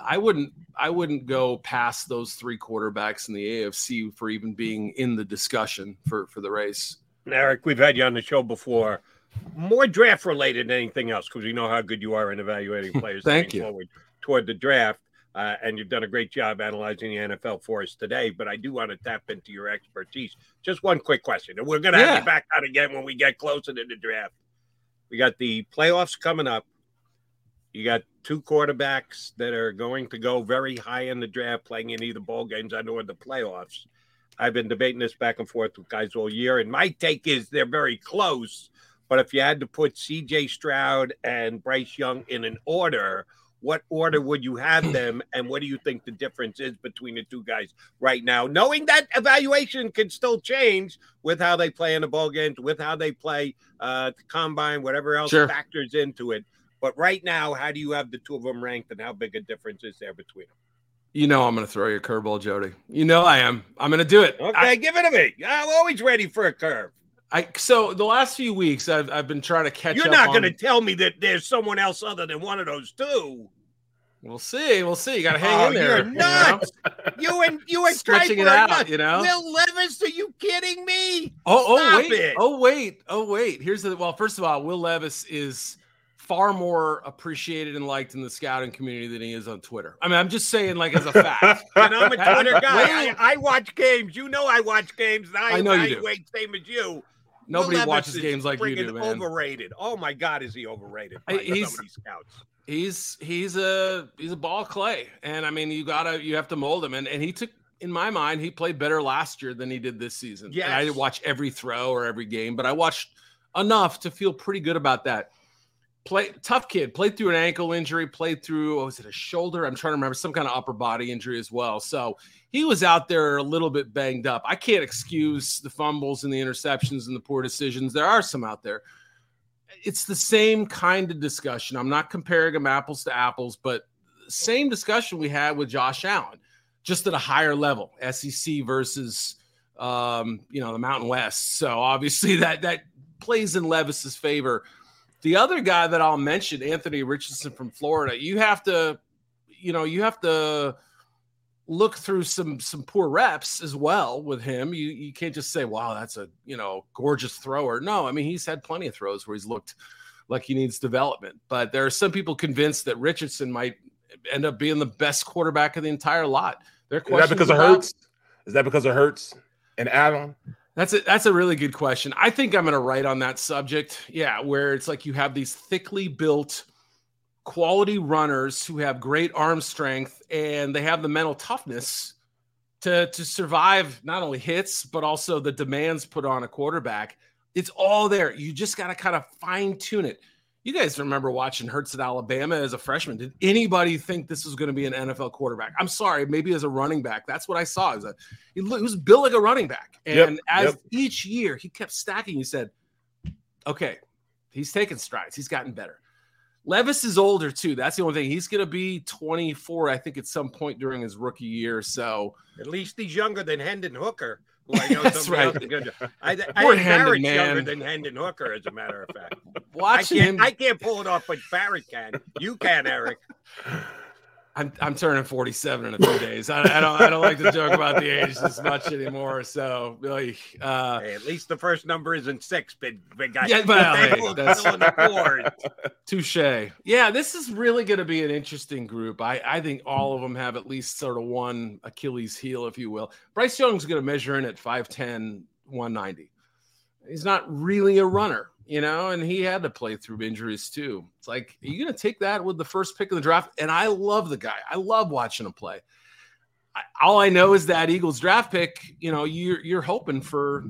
I wouldn't I wouldn't go past those three quarterbacks in the AFC for even being in the discussion for for the race. Eric, we've had you on the show before. More draft related than anything else because we know how good you are in evaluating <laughs> players Thank going you. forward toward the draft. Uh, and you've done a great job analyzing the NFL for us today. But I do want to tap into your expertise. Just one quick question, and we're going to have Yeah. you back on again when we get closer to the draft. We got the playoffs coming up. You got two quarterbacks that are going to go very high in the draft, playing in either bowl games I know in the playoffs. I've been debating this back and forth with guys all year, and my take is they're very close. But if you had to put CJ Stroud and Bryce Young in an order, what order would you have them? And what do you think the difference is between the two guys right now? Knowing that evaluation can still change with how they play in the ball games, with how they play uh, the combine, whatever else Sure. factors into it. But right now, how do you have the two of them ranked, and how big a difference is there between them? You know I'm going to throw you a curveball, Jody. You know I am. I'm going to do it. Okay, I- give it to me. I'm always ready for a curve. I so the last few weeks I've I've been trying to catch You're not going to tell me that there's someone else other than one of those two. We'll see. We'll see. You got to hang Oh, in there. you're you know? nuts. You and you and Stretching it out, nuts. you know? Will Levis, are you kidding me? Oh, oh wait. it. Oh wait. Oh wait. Here's the well. First of all, Will Levis is far more appreciated and liked in the scouting community than he is on Twitter. I mean, I'm just saying, like as a fact. <laughs> And I'm a Twitter guy. I, I watch games. You know I watch games. And I, I know you do. evaluate same as you. Nobody watches games like you do, man. Overrated. Oh my God, is he overrated? I- he's- scouts. he's he's a he's a ball clay and i mean you gotta you have to mold him and, and he took in my mind he played better last year than he did this season Yeah, i didn't watch every throw or every game but i watched enough to feel pretty good about that play tough kid played through an ankle injury played through what was it a shoulder i'm trying to remember some kind of upper body injury as well so he was out there a little bit banged up i can't excuse the fumbles and the interceptions and the poor decisions there are some out there it's the same kind of discussion. I'm not comparing them apples to apples, but same discussion we had with Josh Allen, just at a higher level, SEC versus um, you know the Mountain West. So obviously that that plays in Levis's favor. The other guy that I'll mention, Anthony Richardson from Florida, you have to, you know, you have to look through some some poor reps as well with him. You you can't just say, "Wow, that's a you know gorgeous thrower." No, I mean he's had plenty of throws where he's looked like he needs development. But there are some people convinced that Richardson might end up being the best quarterback of the entire lot. They're Is that because of questions Hurts? Is that because of Hurts? and add-on? That's a that's a really good question. I think I'm going to write on that subject. Yeah, where it's like you have these thickly built quality runners who have great arm strength and they have the mental toughness to to survive not only hits but also the demands put on a quarterback. It's all there. You just got to kind of fine tune it. You guys remember watching Hurts at Alabama as a freshman? Did anybody think this was going to be an NFL quarterback? I'm sorry, maybe as a running back. That's what I saw. It was, a, he was built like a running back, and Yep, as yep. each year he kept stacking, you said, "Okay, he's taking strides. He's gotten better." Levis is older too. That's the only thing. He's going to be 24, I think, at some point during his rookie year. So At least he's younger than Hendon Hooker. Who I know <laughs> That's right. is gonna- I, I Poor think Hendon, Barrett's man. younger than Hendon Hooker, as a matter of fact. I can't, him, I can't pull it off, but Barrett can. You can, Eric. <laughs> I'm I'm turning 47 in a few days. I, I don't I don't like to joke about the age as much anymore. So really, uh, Hey, at least the first number isn't six, big big guy. Yeah, well, They hey, that's- the board. <laughs> Touche. Yeah, this is really going to be an interesting group. I, I think all of them have at least sort of one Achilles heel, if you will. Bryce Young's going to measure in at 5'10, 190. He's not really a runner, you know, and he had to play through injuries too. It's like, are you going to take that with the first pick of the draft? And I love the guy. I love watching him play. I, all I know is that Eagles draft pick, you know, you're, you're hoping for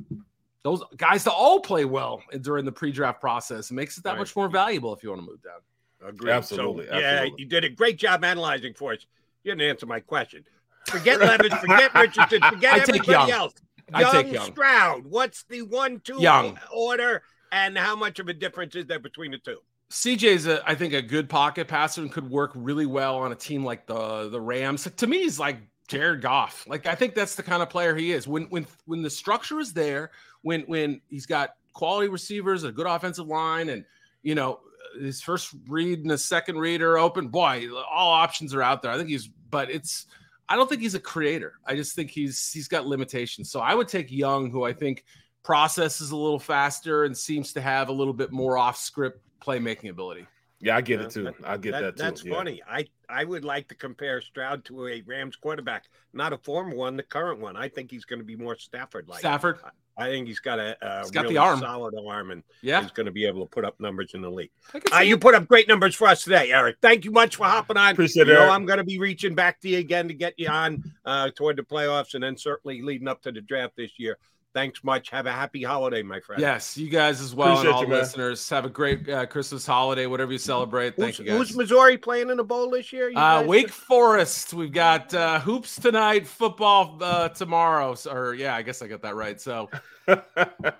those guys to all play well during the pre-draft process. It makes it that Right. much more valuable if you want to move down. Agreed. Absolutely, So, yeah, absolutely. you did a great job analyzing for us. You didn't answer my question. Forget <laughs> Levis, forget Richardson, forget I take everybody Young. else. I Young, take Young. Stroud. What's the one-two Young. order, and how much of a difference is there between the two? CJ's, a, I think, a good pocket passer and could work really well on a team like the the Rams. To me, he's like Jared Goff. Like I think that's the kind of player he is. When when when the structure is there, when when he's got quality receivers, a good offensive line, and you know his first read and his second read are open. Boy, all options are out there. I think he's, but it's. I don't think he's a creator. I just think he's he's got limitations. So I would take Young, who I think processes a little faster and seems to have a little bit more off script playmaking ability. Yeah, I get it too. I get that, too. That's yeah. funny. I, I would like to compare Stroud to a Rams quarterback, not a former one, the current one. I think he's going to be more Stafford like. Stafford, I think he's got a, a He's got the arm. solid arm, and Yeah. he's going to be able to put up numbers in the league. I Uh, you put up great numbers for us today, Eric. Thank you much for hopping on. Appreciate you it, know, I'm going to be reaching back to you again to get you on uh, toward the playoffs, and then certainly leading up to the draft this year. Thanks much. Have a happy holiday, my friend. Yes, you guys as well, and all you, listeners. Have a great uh, Christmas holiday, whatever you celebrate. Thank Who's, you guys. who's Missouri playing in the bowl this year? You Uh, guys- Wake Forest. We've got uh, hoops tonight, football uh, tomorrow. So, or yeah, I guess I got that right. So, <laughs>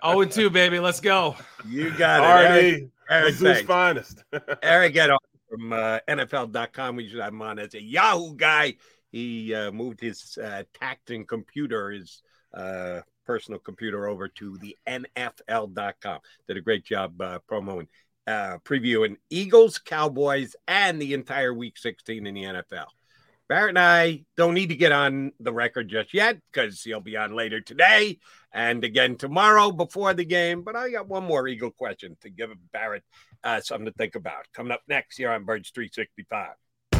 oh and two, baby. Let's go. You got it. All Eric. righty. Eric, Mizzou's finest. <laughs> Eric Edholm from uh, NFL.com. We should have him on as a Yahoo guy. He uh, moved his uh, Tactin computer, his uh, personal computer, over to the NFL.com. Did a great job uh, promoting, uh, previewing Eagles, Cowboys, and the entire Week 16 in the NFL. Barrett and I don't need to get on the record just yet because he'll be on later today and again tomorrow before the game. But I got one more Eagle question to give Barrett uh, something to think about. Coming up next here on Birds 365.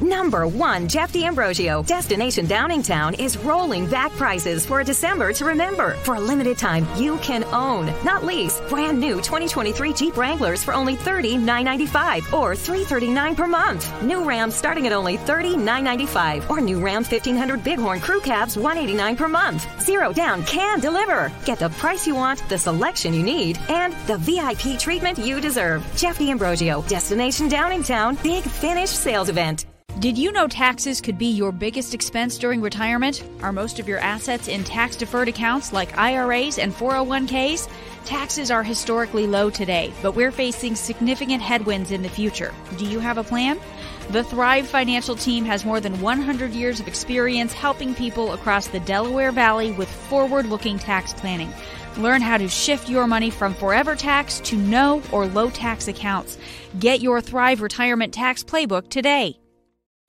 Number one, Jeff D'Ambrosio. Destination Downingtown is rolling back prices for a December to remember. For a limited time, you can own, not lease, brand new 2023 Jeep Wranglers for only $30,995 or 339 per month. New Rams starting at only $30,995 or new Ram 1500 Bighorn Crew Cabs 189 per month. Zero down can deliver. Get the price you want, the selection you need, and the VIP treatment you deserve. Jeff D'Ambrosio, Destination Downingtown, Big Finish Sales Event. Did you know taxes could be your biggest expense during retirement? Are most of your assets in tax deferred accounts like IRAs and 401ks? Taxes are historically low today, but we're facing significant headwinds in the future. Do you have a plan? The Thrive Financial Team has more than 100 years of experience helping people across the Delaware Valley with forward looking tax planning. Learn how to shift your money from forever tax to no or low tax accounts. Get your Thrive Retirement Tax Playbook today.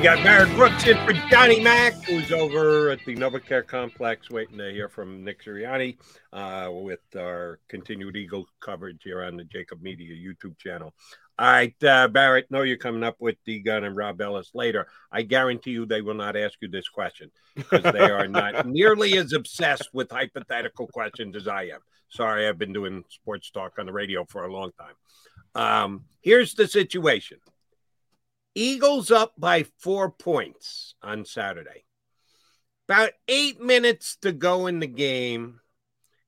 You got Barrett Brooks in for Johnny Mack, who's over at the NovaCare Complex waiting to hear from Nick Sirianni uh, with our continued Eagle coverage here on the Jakib Media YouTube channel. All right, uh, Barrett, know you're coming up with D Gunn and Rob Ellis later. I guarantee you they will not ask you this question because they are <laughs> not nearly as obsessed with hypothetical questions as I am. Sorry, I've been doing sports talk on the radio for a long time. Um, here's the situation. Eagles up by four points on Saturday. About eight minutes to go in the game.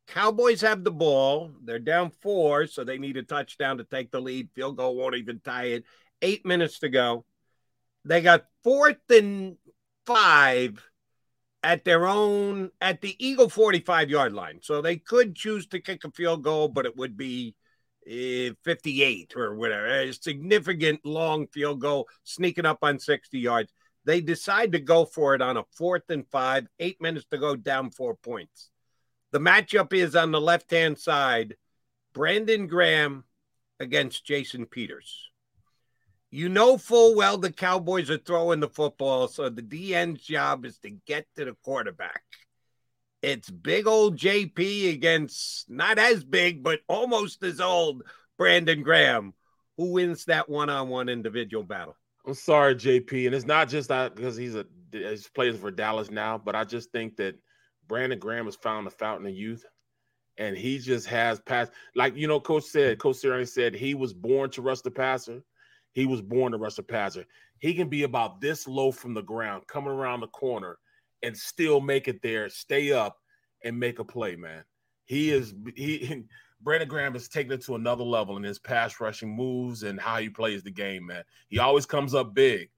Cowboys have the ball. They're down four, so they need a touchdown to take the lead. Field goal won't even tie it. Eight minutes to go. They got fourth and five at their own, at the Eagle 45 yard line. So they could choose to kick a field goal, but it would be Eh, 58 or whatever, a significant long field goal, sneaking up on 60 yards. They decide to go for it on a fourth and five, eight minutes to go, down four points. The matchup is on the left hand side Brandon Graham against Jason Peters. You know full well the Cowboys are throwing the football, so the DN's job is to get to the quarterback. It's big old JP against not as big, but almost as old Brandon Graham. Who wins that one on one individual battle? I'm sorry, JP. And it's not just that because he's a he's playing for Dallas now, but I just think that Brandon Graham has found the fountain of youth. And he just has passed, like you know, Coach said, Coach Sirianni said he was born to rush the passer. He was born to rush the passer. He can be about this low from the ground, coming around the corner, and still make it there, stay up, and make a play, man. He mm-hmm. is he <laughs> Brandon Graham is taking it to another level in his pass rushing moves and how he plays the game, man. He mm-hmm. always comes up big.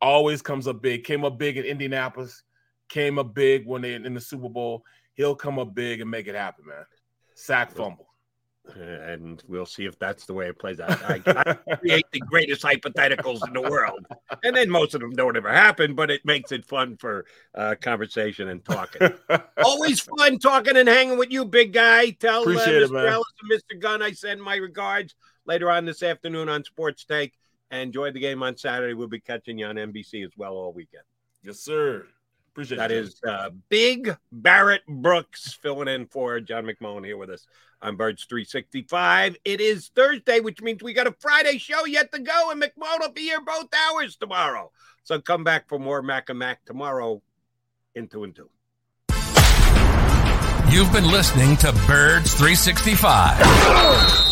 Always comes up big. Came up big in Indianapolis, came up big when they in the Super Bowl. He'll come up big and make it happen, man. Sack fumble and we'll see if that's the way it plays out. I, I, <laughs> create the greatest hypotheticals in the world, and then most of them don't ever happen, but it makes it fun for uh, conversation and talking. <laughs> Always fun talking and hanging with you, big guy. Tell uh, Mr. Ellis and Mr. Gunn I send my regards later on this afternoon on Sports Take. Enjoy the game on Saturday. We'll be catching you on NBC as well all weekend. Yes, sir. Appreciate that. That is uh, Big Barrett Brooks filling in for John McMullen here with us on Birds 365. It is Thursday, which means we got a Friday show yet to go, and McMullen will be here both hours tomorrow. So come back for more Mac and Mac tomorrow in two and two. You've been listening to Birds 365.